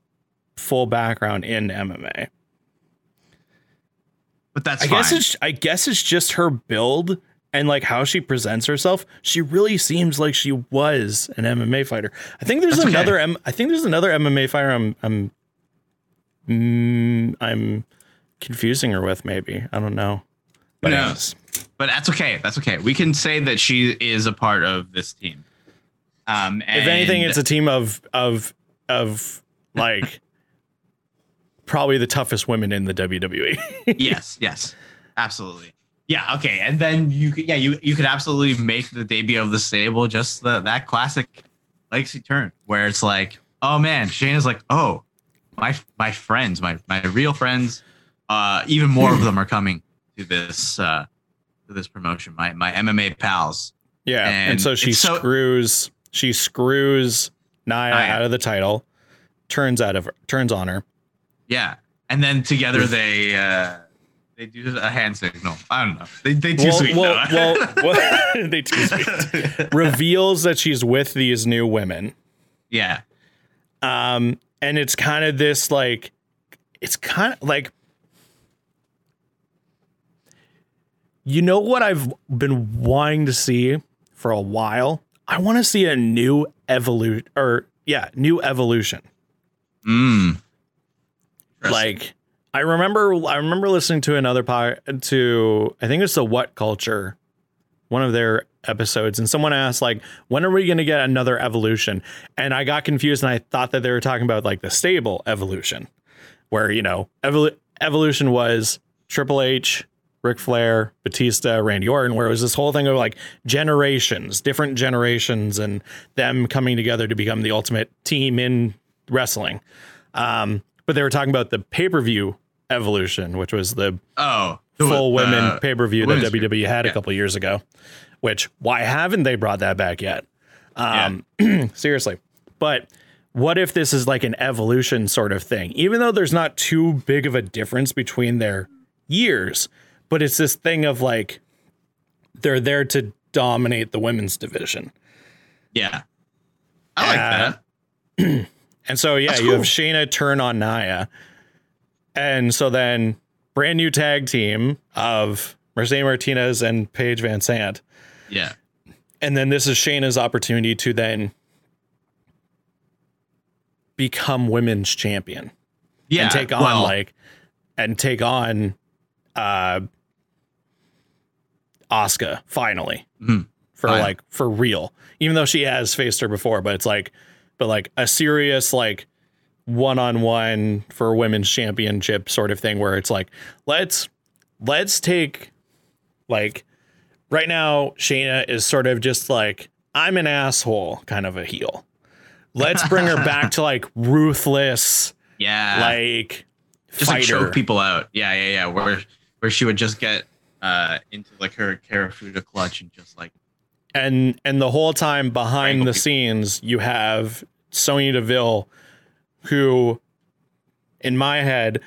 full background in MMA. But that's I fine. guess it's I guess it's just her build and like how she presents herself. She really seems like she was an MMA fighter. I think there's That's okay. another M- I think there's another MMA fighter I'm I'm mm, I'm confusing her with maybe. I don't know. But No. anyways. But that's okay. That's okay. We can say that she is a part of this team. Um, if anything it's a team of of of like probably the toughest women in the. WWE. yes, yes, absolutely. Yeah, okay, and then you could, yeah, you you could absolutely make the debut of the stable just the, that classic legacy turn where it's like, oh man, Shane is like, oh, my my friends, my my real friends, uh, even more of them are coming to this uh to this promotion. My my MMA pals. Yeah, and, And so she it's so- screws she screws Nia, Nia. out of the title, turns out of turns on her. Yeah, and then together they uh they do a hand signal. I don't know. They they too Well, sweet. well, no. well, well, they too sweet. Reveals that she's with these new women. yeah. Um, and it's kind of this like it's kind of like you know what I've been wanting to see for a while? I want to see a new evolution or yeah, new evolution. Mm. like I remember I remember listening to another pod to I think it's the WhatCulture, one of their episodes, and someone asked like, when are we gonna get another evolution? And I got confused and I thought that they were talking about like the stable evolution, where you know evolu- evolution was Triple H, Ric Flair, Batista, Randy Orton, where it was this whole thing of like generations, different generations, and them coming together to become the ultimate team in wrestling. Um, but they were talking about the pay per view evolution, which was the Oh, the- full women uh, pay per view that WWE had a yeah. couple years ago. Which why haven't they brought that back yet? Um, seriously. But what if this is like an evolution sort of thing? Even though there's not too big of a difference between their years, but it's this thing of like they're there to dominate the women's division. Yeah. I like Uh, that. And so yeah, That's you have cool. Shayna turn on Nia. And so then brand new tag team of Mercedes Martinez and Paige VanZant. Yeah. And then this is Shayna's opportunity to then become women's champion Yeah. and take on well, like and take on uh Asuka finally Mhm. for like for real. Even though she has faced her before, but it's like but like a serious like one-on-one for women's championship sort of thing where it's like let's let's take like right now Shayna is sort of just like I'm an asshole kind of a heel. Let's bring her back to like ruthless yeah. like just like choke people out. Yeah, yeah, yeah. Where where she would just get uh into like her Kirifuda clutch and just like and and the whole time behind the people. scenes you have Sonya Deville who in my head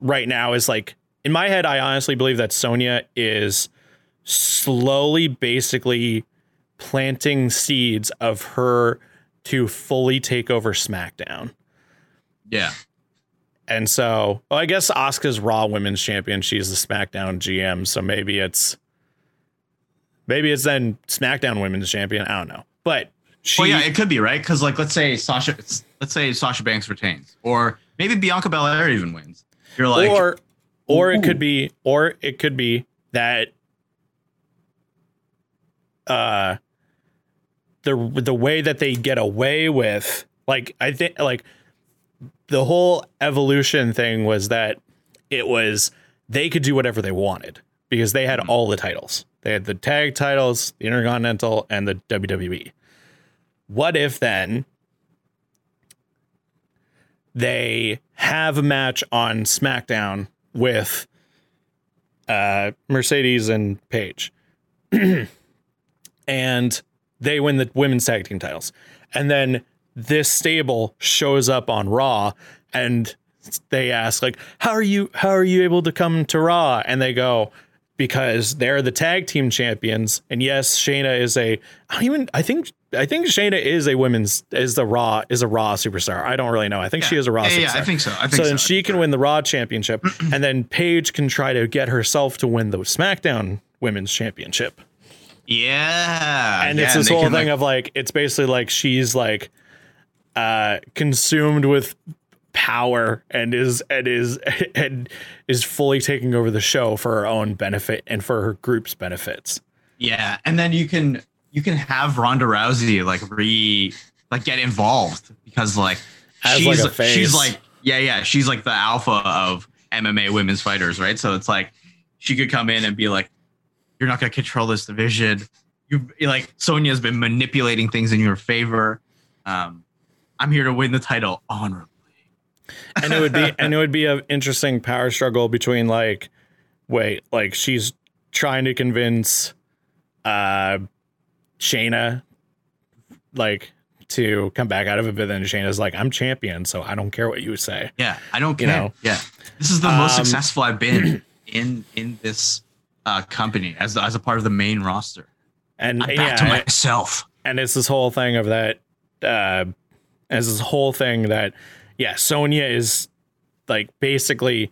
right now is like in my head I honestly believe that Sonya is slowly basically planting seeds of her to fully take over SmackDown. yeah. And so, well, I guess Asuka's Raw Women's Champion. She's the SmackDown GM, so maybe it's maybe it's then SmackDown Women's Champion. I don't know, but she, well, yeah, it could be right because like let's say Sasha, let's say Sasha Banks retains, or maybe Bianca Belair even wins. You're like, or or it could be, or it could be that uh the the way that they get away with, like I think, like the whole evolution thing was that it was they could do whatever they wanted because they had Mhm. all the titles. They had the tag titles, the Intercontinental, and the WWE. What if then they have a match on SmackDown with uh, Mercedes and Paige, and they win the women's tag team titles, and then this stable shows up on Raw, and they ask like, "How are you? How are you able to come to Raw?" And they go, because they're the tag team champions. And yes, Shayna is a I don't even I think I think Shayna is a women's is the Raw is a Raw superstar. I don't really know. I think she is a Raw yeah, superstar. yeah, I think so. I think so so. then she can win the Raw championship, and then Paige can try to get herself to win the SmackDown Women's Championship. Yeah, And yeah, it's this they whole thing like- of like it's basically like she's like uh consumed with power and is and is and is fully taking over the show for her own benefit and for her group's benefits. Yeah, and then you can you can have Ronda Rousey like re like get involved because like As, she's like, she's like yeah yeah she's like the alpha of MMA women's fighters right? So it's like she could come in and be like you're not gonna control this division. You like Sonya's been manipulating things in your favor. Um I'm here to win the title honorably. And it would be and it would be an interesting power struggle between like wait like she's trying to convince uh Shayna like to come back out of it but then Shayna's like I'm champion so I don't care what you say. Yeah I don't You care. know. yeah. This is the most Um, successful I've been in in this uh company as as a part of the main roster. And I'm yeah back to myself. and it's this whole thing of that uh as this whole thing that yeah sonya is like basically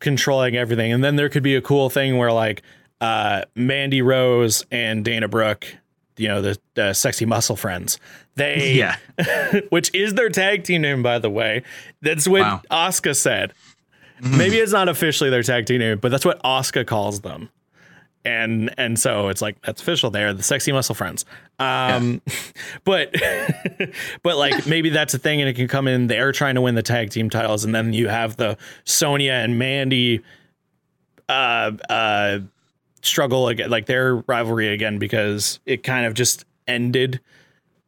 controlling everything. And then there could be a cool thing where like uh mandy rose and dana brooke you know the, the sexy muscle friends they Yeah. which is their tag team name by the way. That's what Wow. Asuka said. Maybe it's not officially their tag team name but that's what Asuka calls them and and so it's like that's official. They're the sexy muscle friends. Um but but like maybe that's a thing and it can come in. They're trying to win the tag team titles. And then you have the sonya and mandy uh uh struggle again like their rivalry again because it kind of just ended.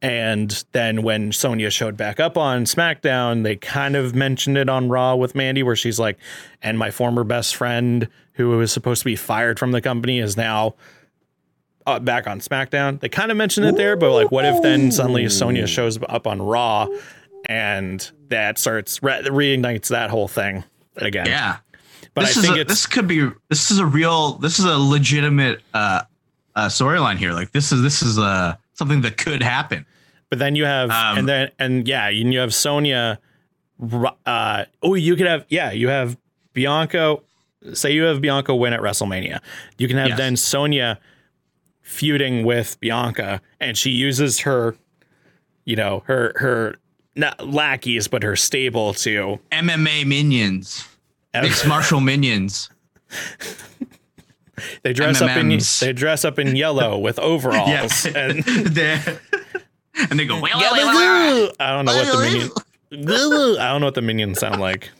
And then when Sonya showed back up on SmackDown, they kind of mentioned it on Raw with Mandy, where she's like, and my former best friend, who was supposed to be fired from the company, is now uh, back on SmackDown. They kind of mentioned it there, but like, what if then suddenly Sonya shows up on Raw and that starts re- reignites that whole thing again? Yeah. but this I think a, it's this could be this is a real this is a legitimate uh, uh storyline here. Like this is this is uh something that could happen. But then you have, Um, and then, and yeah, and you have Sonya. Uh, oh, you could have, yeah, you have Bianca. Say you have Bianca win at WrestleMania. You can have Yes. then Sonya feuding with Bianca, and she uses her, you know, her her not lackeys, but her stable to MMA minions, mixed martial minions. they dress up in they dress up in yellow with overalls, and They're- and they go. "Wait, wait, I wait, wait, wait." don't know what the minion. I don't know what the minions sound like.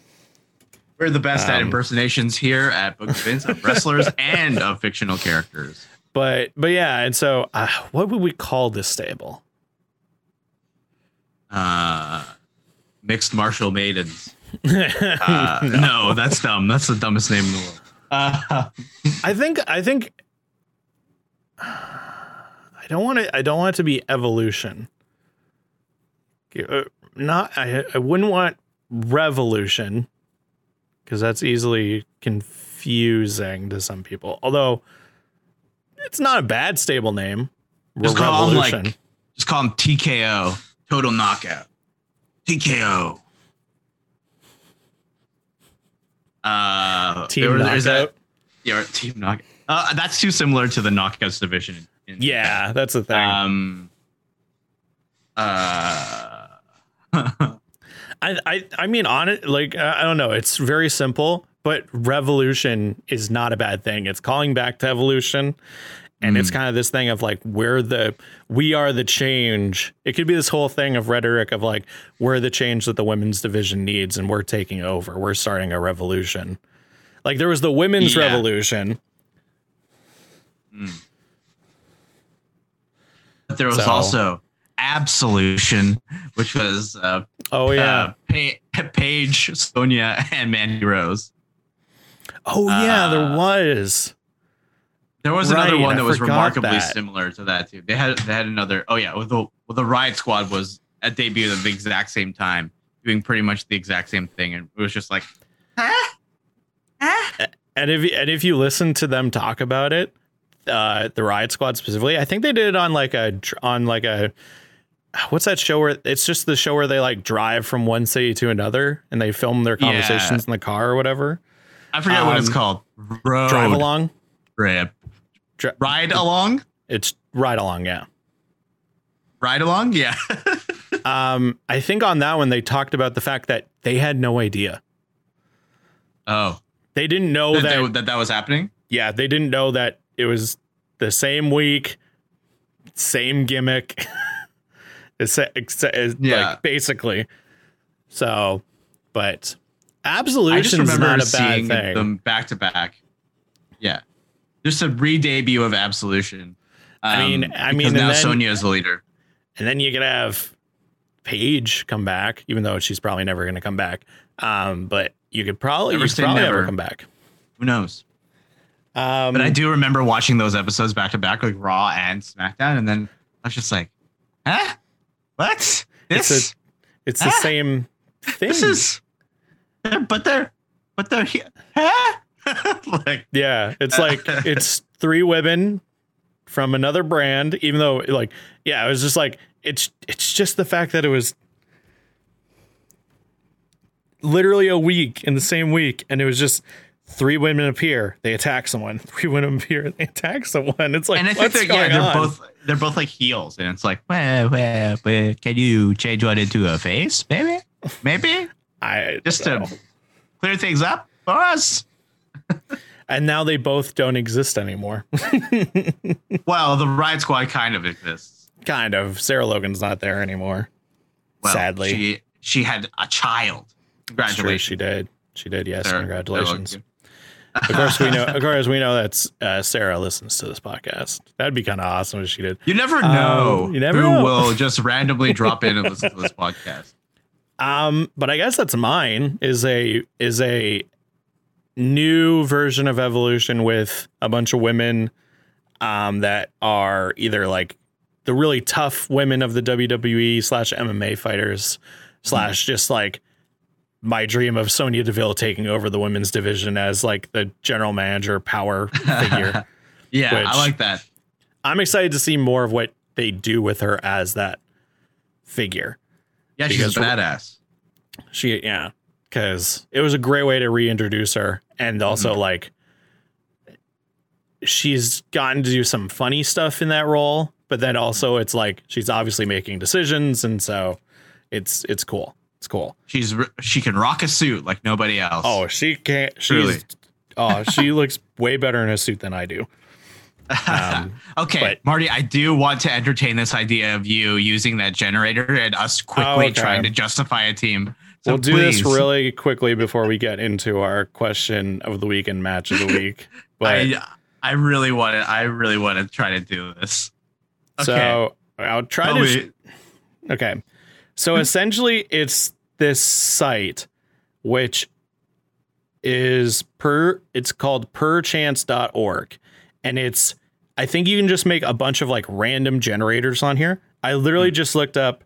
We're the best at Um, impersonations here at Book It Vince of wrestlers and of fictional characters. But but yeah, and so uh, what would we call this stable? Uh, mixed martial maidens. Uh, no. that's dumb. That's the dumbest name in the world. Uh, I think I think I don't want to I don't want it to be evolution. Uh, Not I I wouldn't want revolution because that's easily confusing to some people. Although it's not a bad stable name. Just call 'em, like, just call them TKO, total knockout. TKO. Uh, Team there- knockout. that- yeah, team knockout. Uh, that's too similar to the knockouts division. In, yeah, that's the thing. Um. Uh. I, I I mean on it like I don't know. It's very simple but revolution is not a bad thing. It's calling back to evolution. And it's mm. kind of this thing of like we're the we are the change. It could be this whole thing of rhetoric of like we're the change that the women's division needs and we're taking over. We're starting a revolution. Like there was the women's Yeah. revolution. Mm. But there was So- also Absolution, which was uh, oh yeah uh, pa- Paige, Sonya, and Mandy Rose. oh yeah uh, there was There was another Right, one I that was remarkably that. similar to that too. They had they had another. Oh yeah, with the with the Riot Squad was a debut at the exact same time, doing pretty much the exact same thing, and it was just like, huh? Huh? and if and if you listen to them talk about it, uh, the Riot Squad specifically, I think they did it on like a on like a what's that show where it's just the show where they like drive from one city to another and they film their Yeah. conversations in the car or whatever. I forget what it's Um, called. Road Drive along. Dri- Ride along. It's ride along, yeah. Ride along. Yeah. Um, I think on that one they talked about the fact that they had no idea. oh, They didn't know that, that, that that that was happening. yeah, they didn't know that it was the same week, same gimmick. it's, it's, it's Yeah. like basically. So, but I just Absolution's remember not a bad thing. them back to back. Yeah, just a re-debut of Absolution. I mean- Um, I mean, now then- Sonya is the leader. and then you could have Paige come back, even though she's probably never going to come back. Um, but you could probably Never you could probably never. come back. Who knows? Um, But I do remember watching those episodes back to back, like Raw and SmackDown, and then I was just like, "Huh? What? It's This? it's the Ah, same thing. this is? But they're, but they're here. Huh? like, Yeah, it's like it's three women from another brand. Even though, like, yeah, it was just like it's it's just the fact that it was literally a week in the same week, and it was just three women appear, they attack someone. Three women appear, they attack someone. It's like and I think they're, yeah, they're on? both they're both like heels, and it's like, well, well, well, can you change one into a face, maybe, maybe, I just to know. clear things up for us. and now they both don't exist anymore. Well, the Riot Squad kind of exists. kind of. Sarah Logan's not there anymore. Well, Sadly. she she had a child. Congratulations, she did. She did. Yes, Sarah- congratulations. Sarah. Of course, we know. Of course, we know that uh, Sarah listens to this podcast. That'd be kind of awesome if she did. You never know Um, you never who know. will just randomly drop in and listen to this podcast. Um, but I guess that's mine. Is a is a new version of Evolution with a bunch of women, um, that are either like the really tough women of the WWE slash MMA fighters slash just like my dream of Sonya Deville taking over the women's division as like the general manager power figure. Yeah, I like that. I'm excited to see more of what they do with her as that figure. Yeah, she's Because- badass. She, yeah, because it was a great way to reintroduce her, and also Mm-hmm. like she's gotten to do some funny stuff in that role, but then also it's like she's obviously making decisions, and so it's it's cool. It's cool. She's she can rock a suit like nobody else. Oh, she can't. She's Truly. oh, she looks way better in a suit than I do. Um, okay, but- Marty, I do want to entertain this idea of you using that generator and us quickly Oh, okay. trying to justify a team. So we'll do this really quickly before we get into our question of the week and match of the week. But I I really want to. I really want to try to do this. Okay. so I'll try Tell to. me- Okay. So hmm. essentially, it's this site, which is per, it's called perchance.org. And it's, I think you can just make a bunch of like random generators on here. I literally hmm. just looked up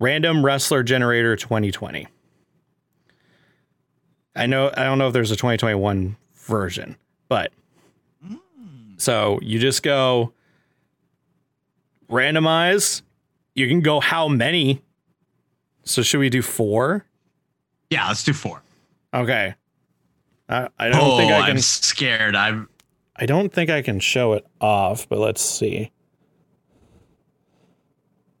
random wrestler generator 2020. I know, I don't know if there's a 2021 version, but hmm. so you just go randomize. You can go how many. So should we do four? yeah, let's do four. Okay. I, I don't oh, think I can. I'm scared. I'm. I don't think I can show it off, but let's see.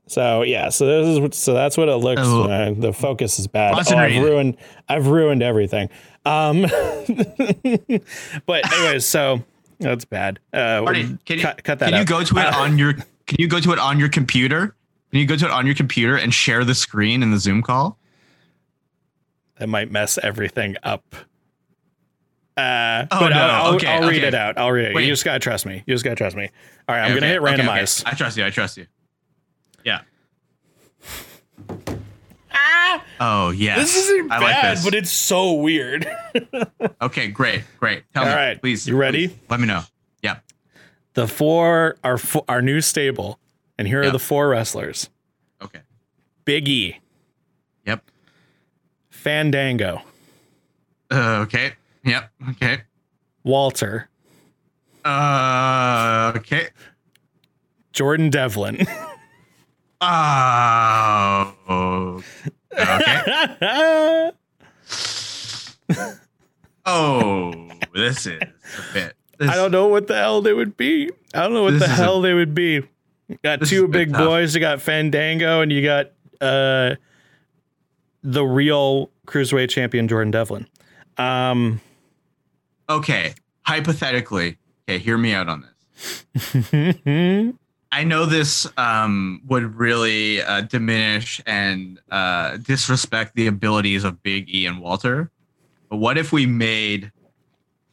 So yeah, so this is what- so that's what it looks. Oh. Uh, the focus is bad. Oh, I've ruined. I've ruined everything. Um, but anyways, so that's bad. Uh, Marty, can you cut, cut that Can you out. go to it Uh, on your? Can you go to it on your computer? Can you go to it on your computer and share the screen in the Zoom call? that might mess everything up. Uh, Oh, but no. I'll, I'll, Okay, I'll read okay. it out. I'll read it. Wait. You just gotta trust me. You just gotta trust me. All right, I'm Okay, gonna hit okay, okay. randomize. I trust you. I trust you. Yeah. Oh yeah. This isn't I like bad, this. but it's so weird. okay, great, great. Tell All me, right, please. you ready? please, let me know. Yeah. the four our our new stable, and here Yeah. are the four wrestlers: Okay. Big E, Yep. Fandango, Uh, okay. Yep. Okay. Walter, Uh, okay. Jordan Devlin. Oh. Okay. Oh, this is a bit. This, I don't know what the hell they would be. I don't know what the is a- hell they would be. You got This two big tough. boys. You got Fandango, and you got uh, the real cruiserweight champion Jordan Devlin. Um, Okay. Hypothetically, okay, hear me out on this. I know this um, would really uh, diminish and uh, disrespect the abilities of Big E and Walter. But what if we made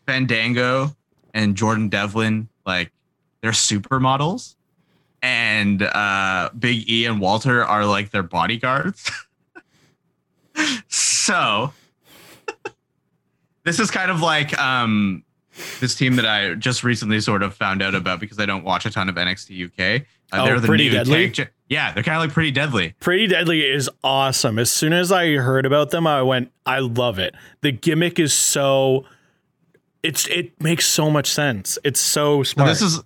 Fandango and Jordan Devlin like they're supermodels, and uh, Big E and Walter are like their bodyguards? so this is kind of like um, this team that I just recently sort of found out about because I don't watch a ton of NXT UK. Uh, Oh, they're the Pretty new Deadly? tag yeah, they're kind of like pretty deadly. Pretty Deadly is awesome. As soon as I heard about them, I went, I love it. The gimmick is so it's it makes so much sense. It's so So smart. this is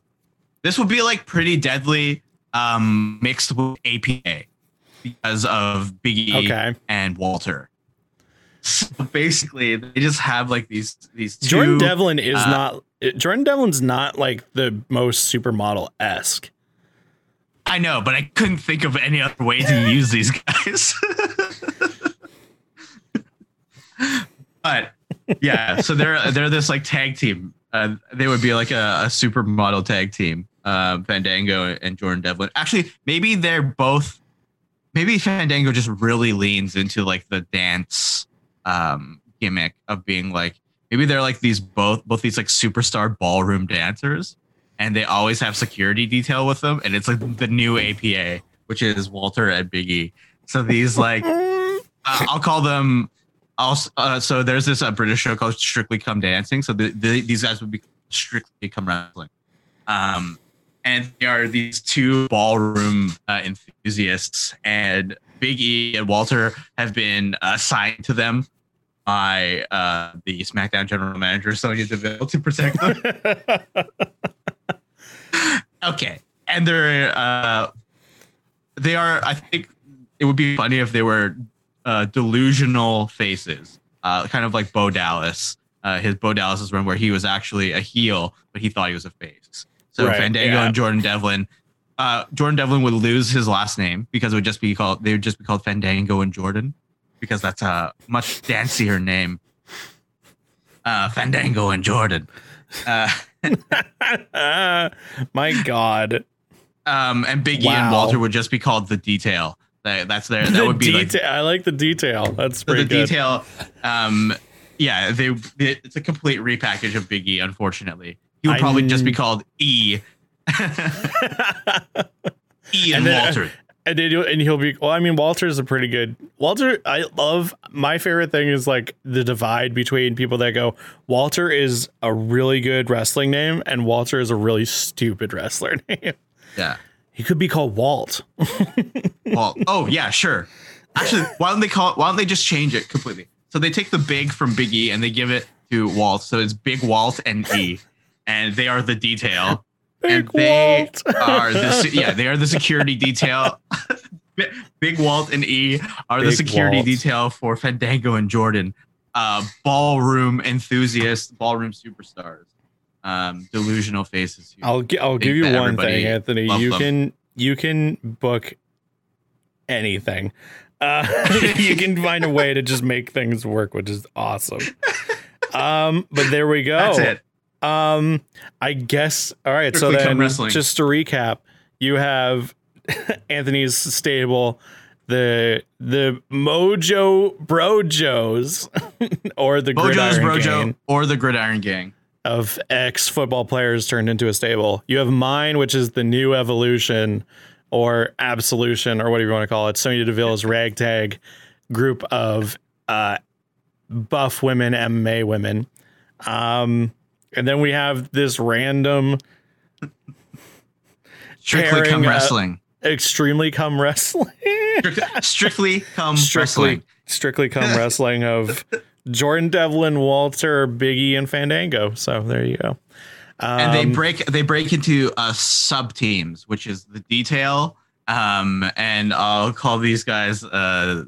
this would be like pretty deadly um, mixed with APA because of Big E Okay. and Walter. So basically, they just have like these these two. Jordan Devlin is uh, not Jordan Devlin's not like the most supermodel esque. I know, but I couldn't think of any other way to use these guys. but yeah, so they're they're this like tag team. Uh, they would be like a, a supermodel tag team. Uh, Fandango and Jordan Devlin. Actually, maybe they're both. Maybe Fandango just really leans into like the dance um, gimmick of being like maybe they're like these both both these like superstar ballroom dancers and they always have security detail with them, and it's like the new APA, which is Walter and Biggie. So these like uh, I'll call them. Also, uh, so there's this uh, British show called Strictly Come Dancing. So the, the, these guys would be Strictly Come Wrestling, um, and they are these two ballroom uh, enthusiasts. And Big E and Walter have been assigned to them by uh, the SmackDown general manager Sonya Deville to protect them. okay and they're uh they are i think it would be funny if they were uh delusional faces uh kind of like bo dallas uh his bo dallas's run where he was actually a heel but he thought he was a face so Right, fandango yeah. and jordan devlin uh jordan devlin would lose his last name because it would just be called they would just be called fandango and jordan because that's a much dancier name uh fandango and jordan uh My God. Um, and Biggie E and Walter would just be called the detail. That, that's their. That The would be like. I like the detail. That's pretty the good. detail. Um, yeah, they. It's a complete repackage of Big E. Unfortunately, he would probably just be called E. e and, And then- uh, Walter. And and he'll be well. I mean, Walter's a pretty good Walter. I love my favorite thing is like the divide between people that go Walter is a really good wrestling name and Walter is a really stupid wrestler name. Yeah. He could be called Walt. Well, oh yeah, sure. Actually, why don't they call it? Why don't they just change it completely? So they take the big from Big E and they give it to Walt. So it's Big Walt and E, and they are the detail. and Big they Walt. are the yeah they are the security detail. Big Walt and E are the security Walt. detail for Fandango and Jordan, uh, ballroom enthusiasts, ballroom superstars, um, delusional faces. I'll gi- I'll give you one thing, Anthony. You them. can you can book anything. Uh, you can find a way to just make things work, which is awesome. Um, but there we go. That's it. Um, I guess. All right. Strictly so then, Wrestling. just to recap, you have Anthony's stable, the the Mojo Brojos, or the Mojo's Gridiron Brojo Gang or the Gridiron Gang. of ex football players turned into a stable. You have mine, which is the new evolution or absolution or whatever you want to call it. Sonya Deville's ragtag group of uh, buff women, MMA women. Um, and then we have this random, Strictly Come uh, Wrestling. extremely come wrestling. Strictly, Come strictly, Wrestling. strictly come wrestling of Jordan Devlin, Walter, Biggie, and Fandango. So there you go. Um, and they Um, break they break into uh, sub teams, which is the detail. Um, and I'll call these guys uh,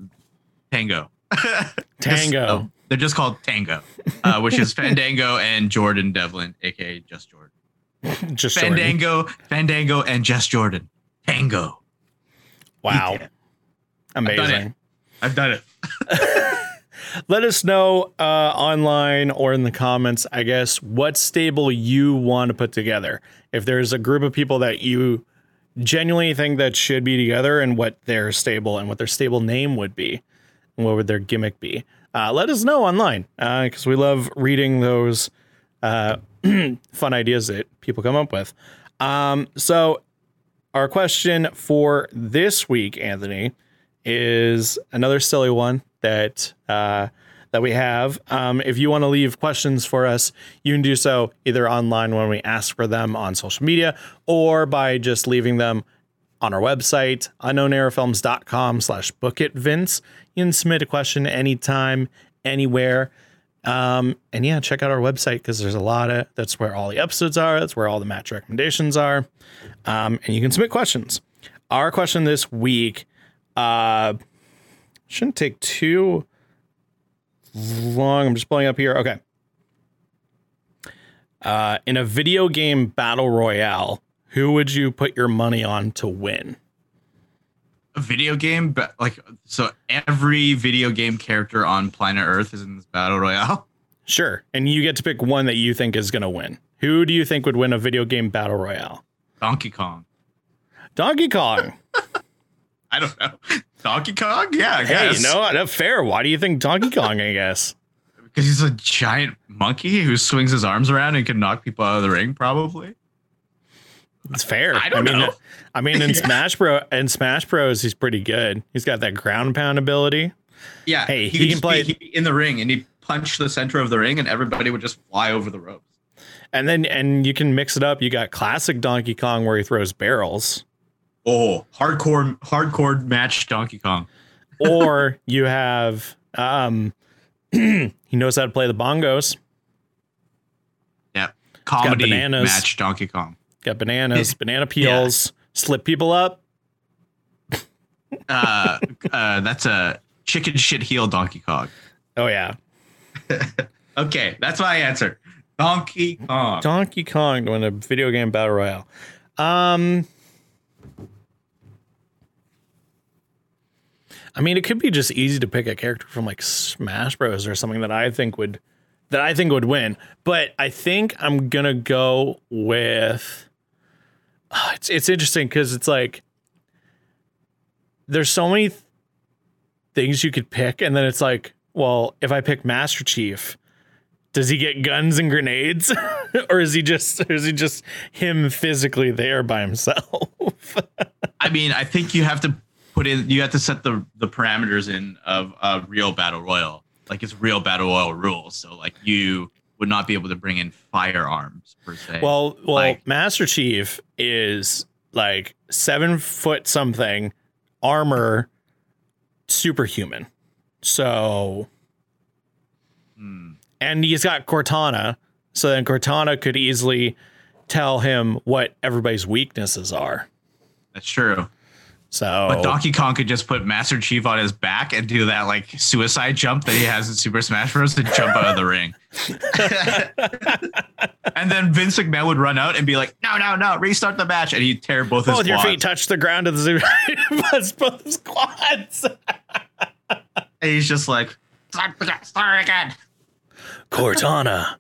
Tango. Tango. They're just called Tango, uh, which is Fandango and Jordan Devlin, aka Just Jordan. Just Jordan. Fandango, Fandango, and Just Jordan. Tango. Wow. Did it. done it. Amazing. I've done it. Let us know uh, online or in the comments, I guess, what stable you want to put together. If there's a group of people that you genuinely think that should be together and what their stable and what their stable name would be and what would their gimmick be. Uh, let us know online because we love reading those uh, fun ideas that people come up with. Um, so, our question for this week, Anthony, is another silly one that uh, that we have. Um, if you want to leave questions for us, you can do so either online when we ask for them on social media or by just leaving them on our website, unknownerafilms.com slash book it Vince. You can submit a question anytime, anywhere. Um, and yeah, check out our website because there's a lot of that's where all the episodes are, that's where all the match recommendations are. Um, and you can submit questions. Our question this week uh shouldn't take too long. I'm just pulling up here. Okay. Uh, in a video game battle royale, who would you put your money on to win? A video game, but like so every video game character on planet Earth is in this battle royale. Sure. And you get to pick one that you think is going to win. Who do you think would win a video game battle royale? Donkey Kong. Donkey Kong. I don't know. Donkey Kong? Yeah, I hey, guess. no, that's fair. Why do you think Donkey Kong, I guess? Because he's a giant monkey who swings his arms around and can knock people out of the ring, probably. It's fair. I don't mean, know. I mean, in Smash Bro, in Smash Bros, he's pretty good. He's got that ground pound ability. Yeah. Hey, he could can play- be, in the ring and he'd punch the center of the ring and everybody would just fly over the ropes. And then, and you can mix it up. You got classic Donkey Kong where he throws barrels, Oh, hardcore hardcore match Donkey Kong. or you have, um, he knows how to play the bongos. Yeah. Comedy match Donkey Kong. Got bananas, banana peels, slip people up. Uh, uh, that's a chicken shit heel Donkey Kong. Oh yeah, Okay, that's my answer. Donkey Kong. Donkey Kong to win a video game battle royale. Um, I mean, it could be just easy to pick a character from like Smash Bros. or something that I think would that I think would win. But I think I'm gonna go with. It's it's interesting because it's like there's so many th- things you could pick, and then it's like, well, if I pick Master Chief, does he get guns and grenades, or is he just is he just him physically there by himself? I mean, I think you have to put in you have to set the the parameters in of a real battle royal. Like it's real battle royal rules. So like you would not be able to bring in firearms per se. well, well, Like- Master Chief is like seven foot something, armor, superhuman. So, Hmm. and he's got Cortana, so then Cortana could easily tell him what everybody's weaknesses are. that's true. So, But Donkey Kong could just put Master Chief on his back and do that like suicide jump that he has in Super Smash Bros. and jump out of the ring. and then Vince McMahon would run out and be like, "No, no, no! Restart the match!" And he'd tear both his quads. both your quads. feet touch the ground at the zoo. both his quads. and he's just like, "Start again! Start again!" Cortana.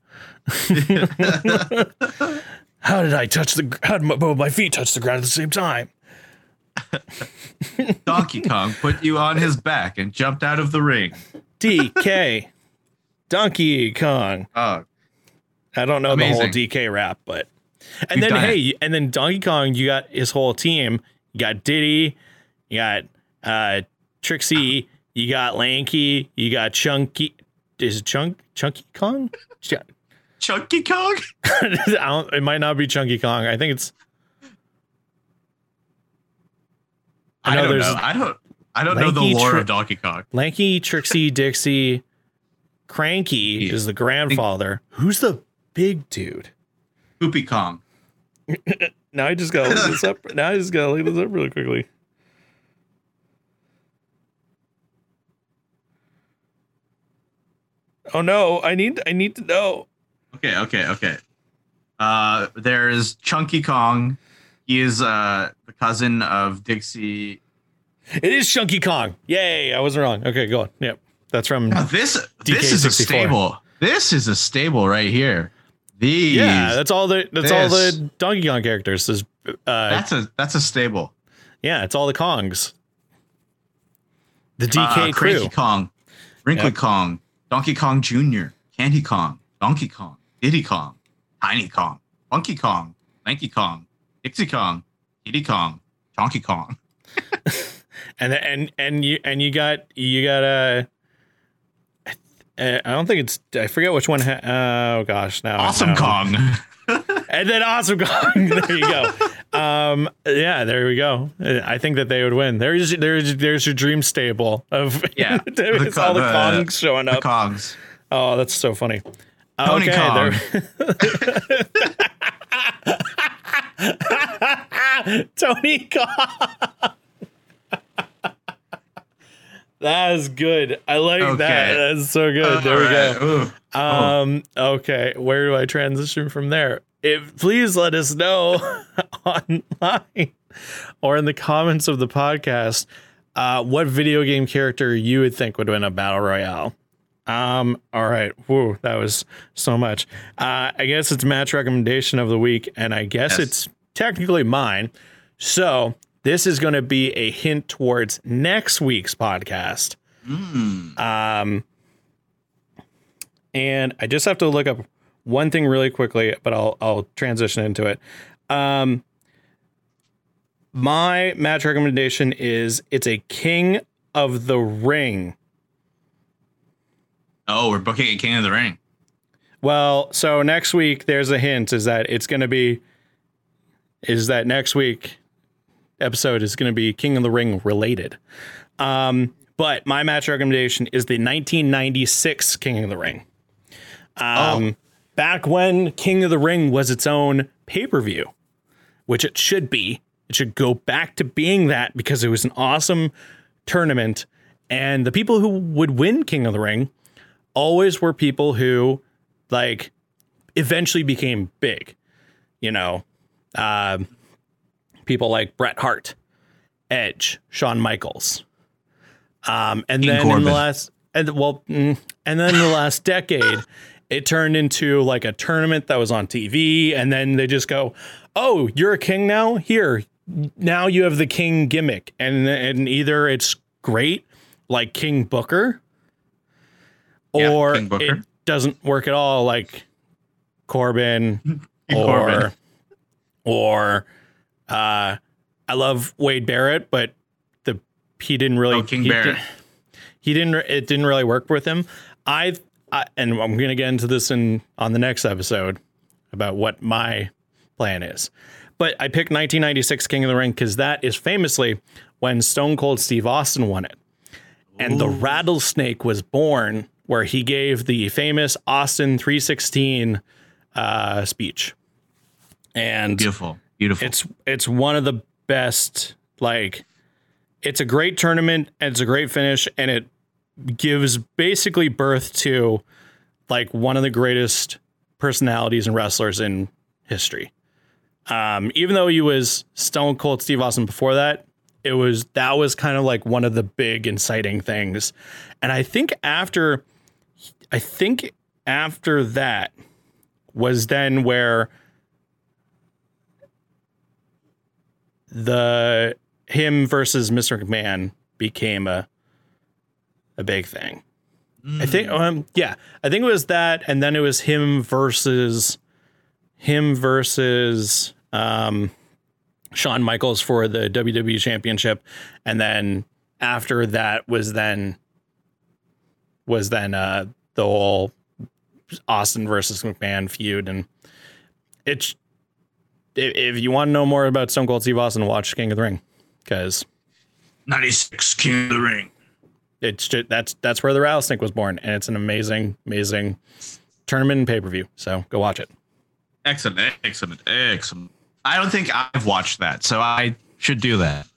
How did I touch the? How did my, both my feet touch the ground at the same time? Donkey Kong put you on his back and jumped out of the ring. DK, Donkey Kong. Oh, I don't know the whole DK rap, but and You've then hey, and then Donkey Kong, you got his whole team. You got Diddy, you got uh Trixie, you got Lanky, you got Chunky. Is it Chunk Chunky Kong? Ch- Chunky Kong? I don't, it might not be Chunky Kong. I think it's. I I, know don't know. I don't. I don't know the lore Tri- of Donkey Kong. Lanky, Trixie, Dixie, Cranky Yeah. is the grandfather. Who's the big dude? Poopy Kong. Now I just gotta look this up. Now I just gotta look this up really quickly. Oh no, I need I need to know. Okay, okay, okay. Uh, there's Chunky Kong. He is uh the cousin of Dixie. It is Chunky Kong. Yay, I wasn't wrong. Okay, go on. Yep. That's from Now this this is a stable. This is a stable right here. These. Yeah, that's all the that's all the Donkey Kong characters. Is uh that's a that's a stable. yeah, it's all the Kongs. The Uh, DK crew. Cranky Kong, Wrinkly Yep. Kong, Donkey Kong Jr., Candy Kong, Donkey Kong, Diddy Kong, Tiny Kong, Funky Kong, Lanky Kong, Dixie Kong, Diddy Kong, Donkey Kong. and and and you and you got you got uh, uh, I don't think it's I forget which one. Ha- oh gosh, now Awesome now- Kong. and then Awesome Kong. there you go. Um, yeah, there we go. I think that they would win. There's there's there's your dream stable of Yeah, it's the all the Kong- Kongs showing the up. Kongs. Oh, that's so funny. Tony Kong. there- Tony Kong. that is good. I like that. That's so good. there we Alright, go. ooh. Um, okay, where do I transition from there? If please let us know online or in the comments of the podcast uh, what video game character you would think would win a battle royale. Um, all right. Whoa, that was so much. Uh, I guess it's match recommendation of the week, and I guess Yes. it's technically mine. So this is going to be a hint towards next week's podcast. Mm. Um, and I just have to look up one thing really quickly, but I'll I'll transition into it. Um, my match recommendation is it's a King of the Ring. Oh, we're booking a King of the Ring. Well, so next week there's a hint is that it's going to be is that next week episode is going to be King of the Ring related. Um, but my match recommendation is the 1996 King of the Ring. Um, back when King of the Ring was its own pay-per-view, which it should be. It should go back to being that because it was an awesome tournament and the people who would win King of the Ring always were people who like eventually became big you know um people like bret hart edge shawn michaels um and King then in the last and well mm, and then in the last decade it turned into like a tournament that was on tv and then they just go oh you're a king now here now you have the king gimmick and and either it's great like king booker Yeah, or King Booker. it doesn't work at all like Corbin or Corbin. Or uh I love Wade Barrett but the he didn't really Oh, King he Barrett. did- he didn't it didn't really work with him. I, I and I'm going to get into this in on the next episode about what my plan is. But I picked 1996 King of the Ring cuz that is famously when Stone Cold Steve Austin won it and the rattlesnake was born where he gave the famous austin 316 uh, speech and Beautiful. Beautiful. it's it's one of the best like it's a great tournament and it's a great finish and it gives basically birth to like one of the greatest personalities and wrestlers in history um, even though he was stone cold steve austin before that it was that was kind of like one of the big inciting things and i think after i think after that was then where the him versus Mr. McMahon became a a big thing. I think um yeah, I think it was that and then it was him versus him versus um Shawn Michaels for the WWE championship and then after that was then was then uh the whole Austin versus McMahon feud and it's if, you want to know more about Stone Cold Steve Austin, watch King of the Ring because 96 King of the Ring. it's just, that's that's where the rattlesnake was born, and it's an amazing, amazing tournament and pay per view. So go watch it. Excellent, excellent, excellent. I don't think I've watched that, so I should do that.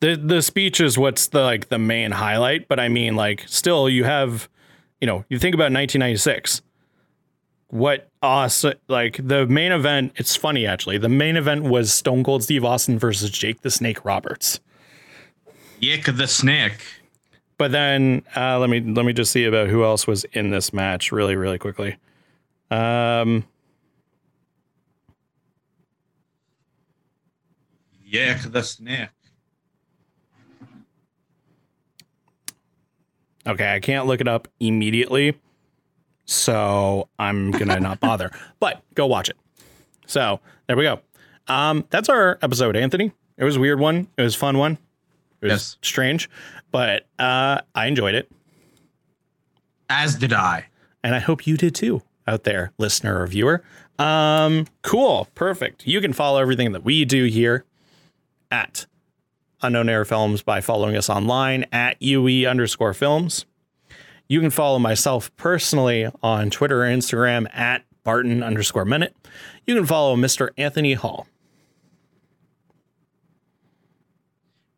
The the speech is what's the like the main highlight, but I mean like still you have, you know, you think about 1996. What awesome like the main event, it's funny actually. The main event was Stone Cold Steve Austin versus Jake the Snake Roberts. Yick the snake. But then uh, let me let me just see about who else was in this match really really quickly. Um, Yick the snake. okay, I can't look it up immediately, so I'm gonna not bother. But go watch it. So there we go. Um, that's our episode, Anthony. It was a weird one. It was a fun one. It was Yes. strange, but uh, I enjoyed it. As did I. and I hope you did too out there, listener or viewer. Um, cool, perfect. You can follow everything that we do here at Unknown Air Films by following us online at UE underscore films. You can follow myself personally on Twitter or Instagram at Barton underscore minute. You can follow Mr. Anthony Hall.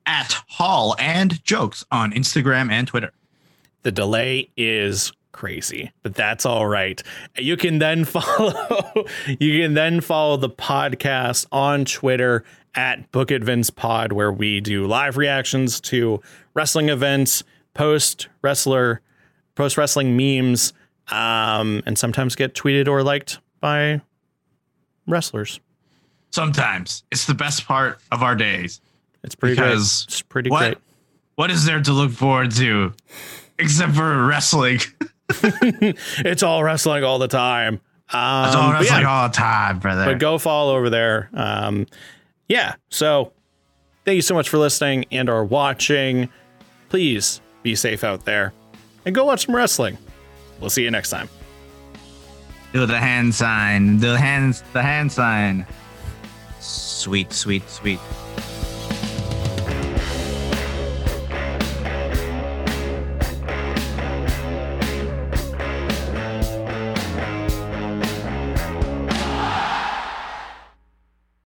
At Hall and Jokes on Instagram and Twitter. The delay is crazy, but that's all right. You can then follow you can then follow the podcast on Twitter at Book It Vince Pod, where we do live reactions to wrestling events, post wrestler, post wrestling memes, um, and sometimes get tweeted or liked by wrestlers. Sometimes it's the best part of our days. It's pretty Because great. It's pretty what- great. What is there to look forward to except for wrestling? It's all wrestling all the time. Um, It's all but yeah. wrestling all the time, brother. but go follow over there. Um, yeah. So thank you so much for listening and or watching. Please be safe out there and go watch some wrestling. We'll see you next time. Do the hand sign. The hands. The hand sign. Sweet, sweet, sweet.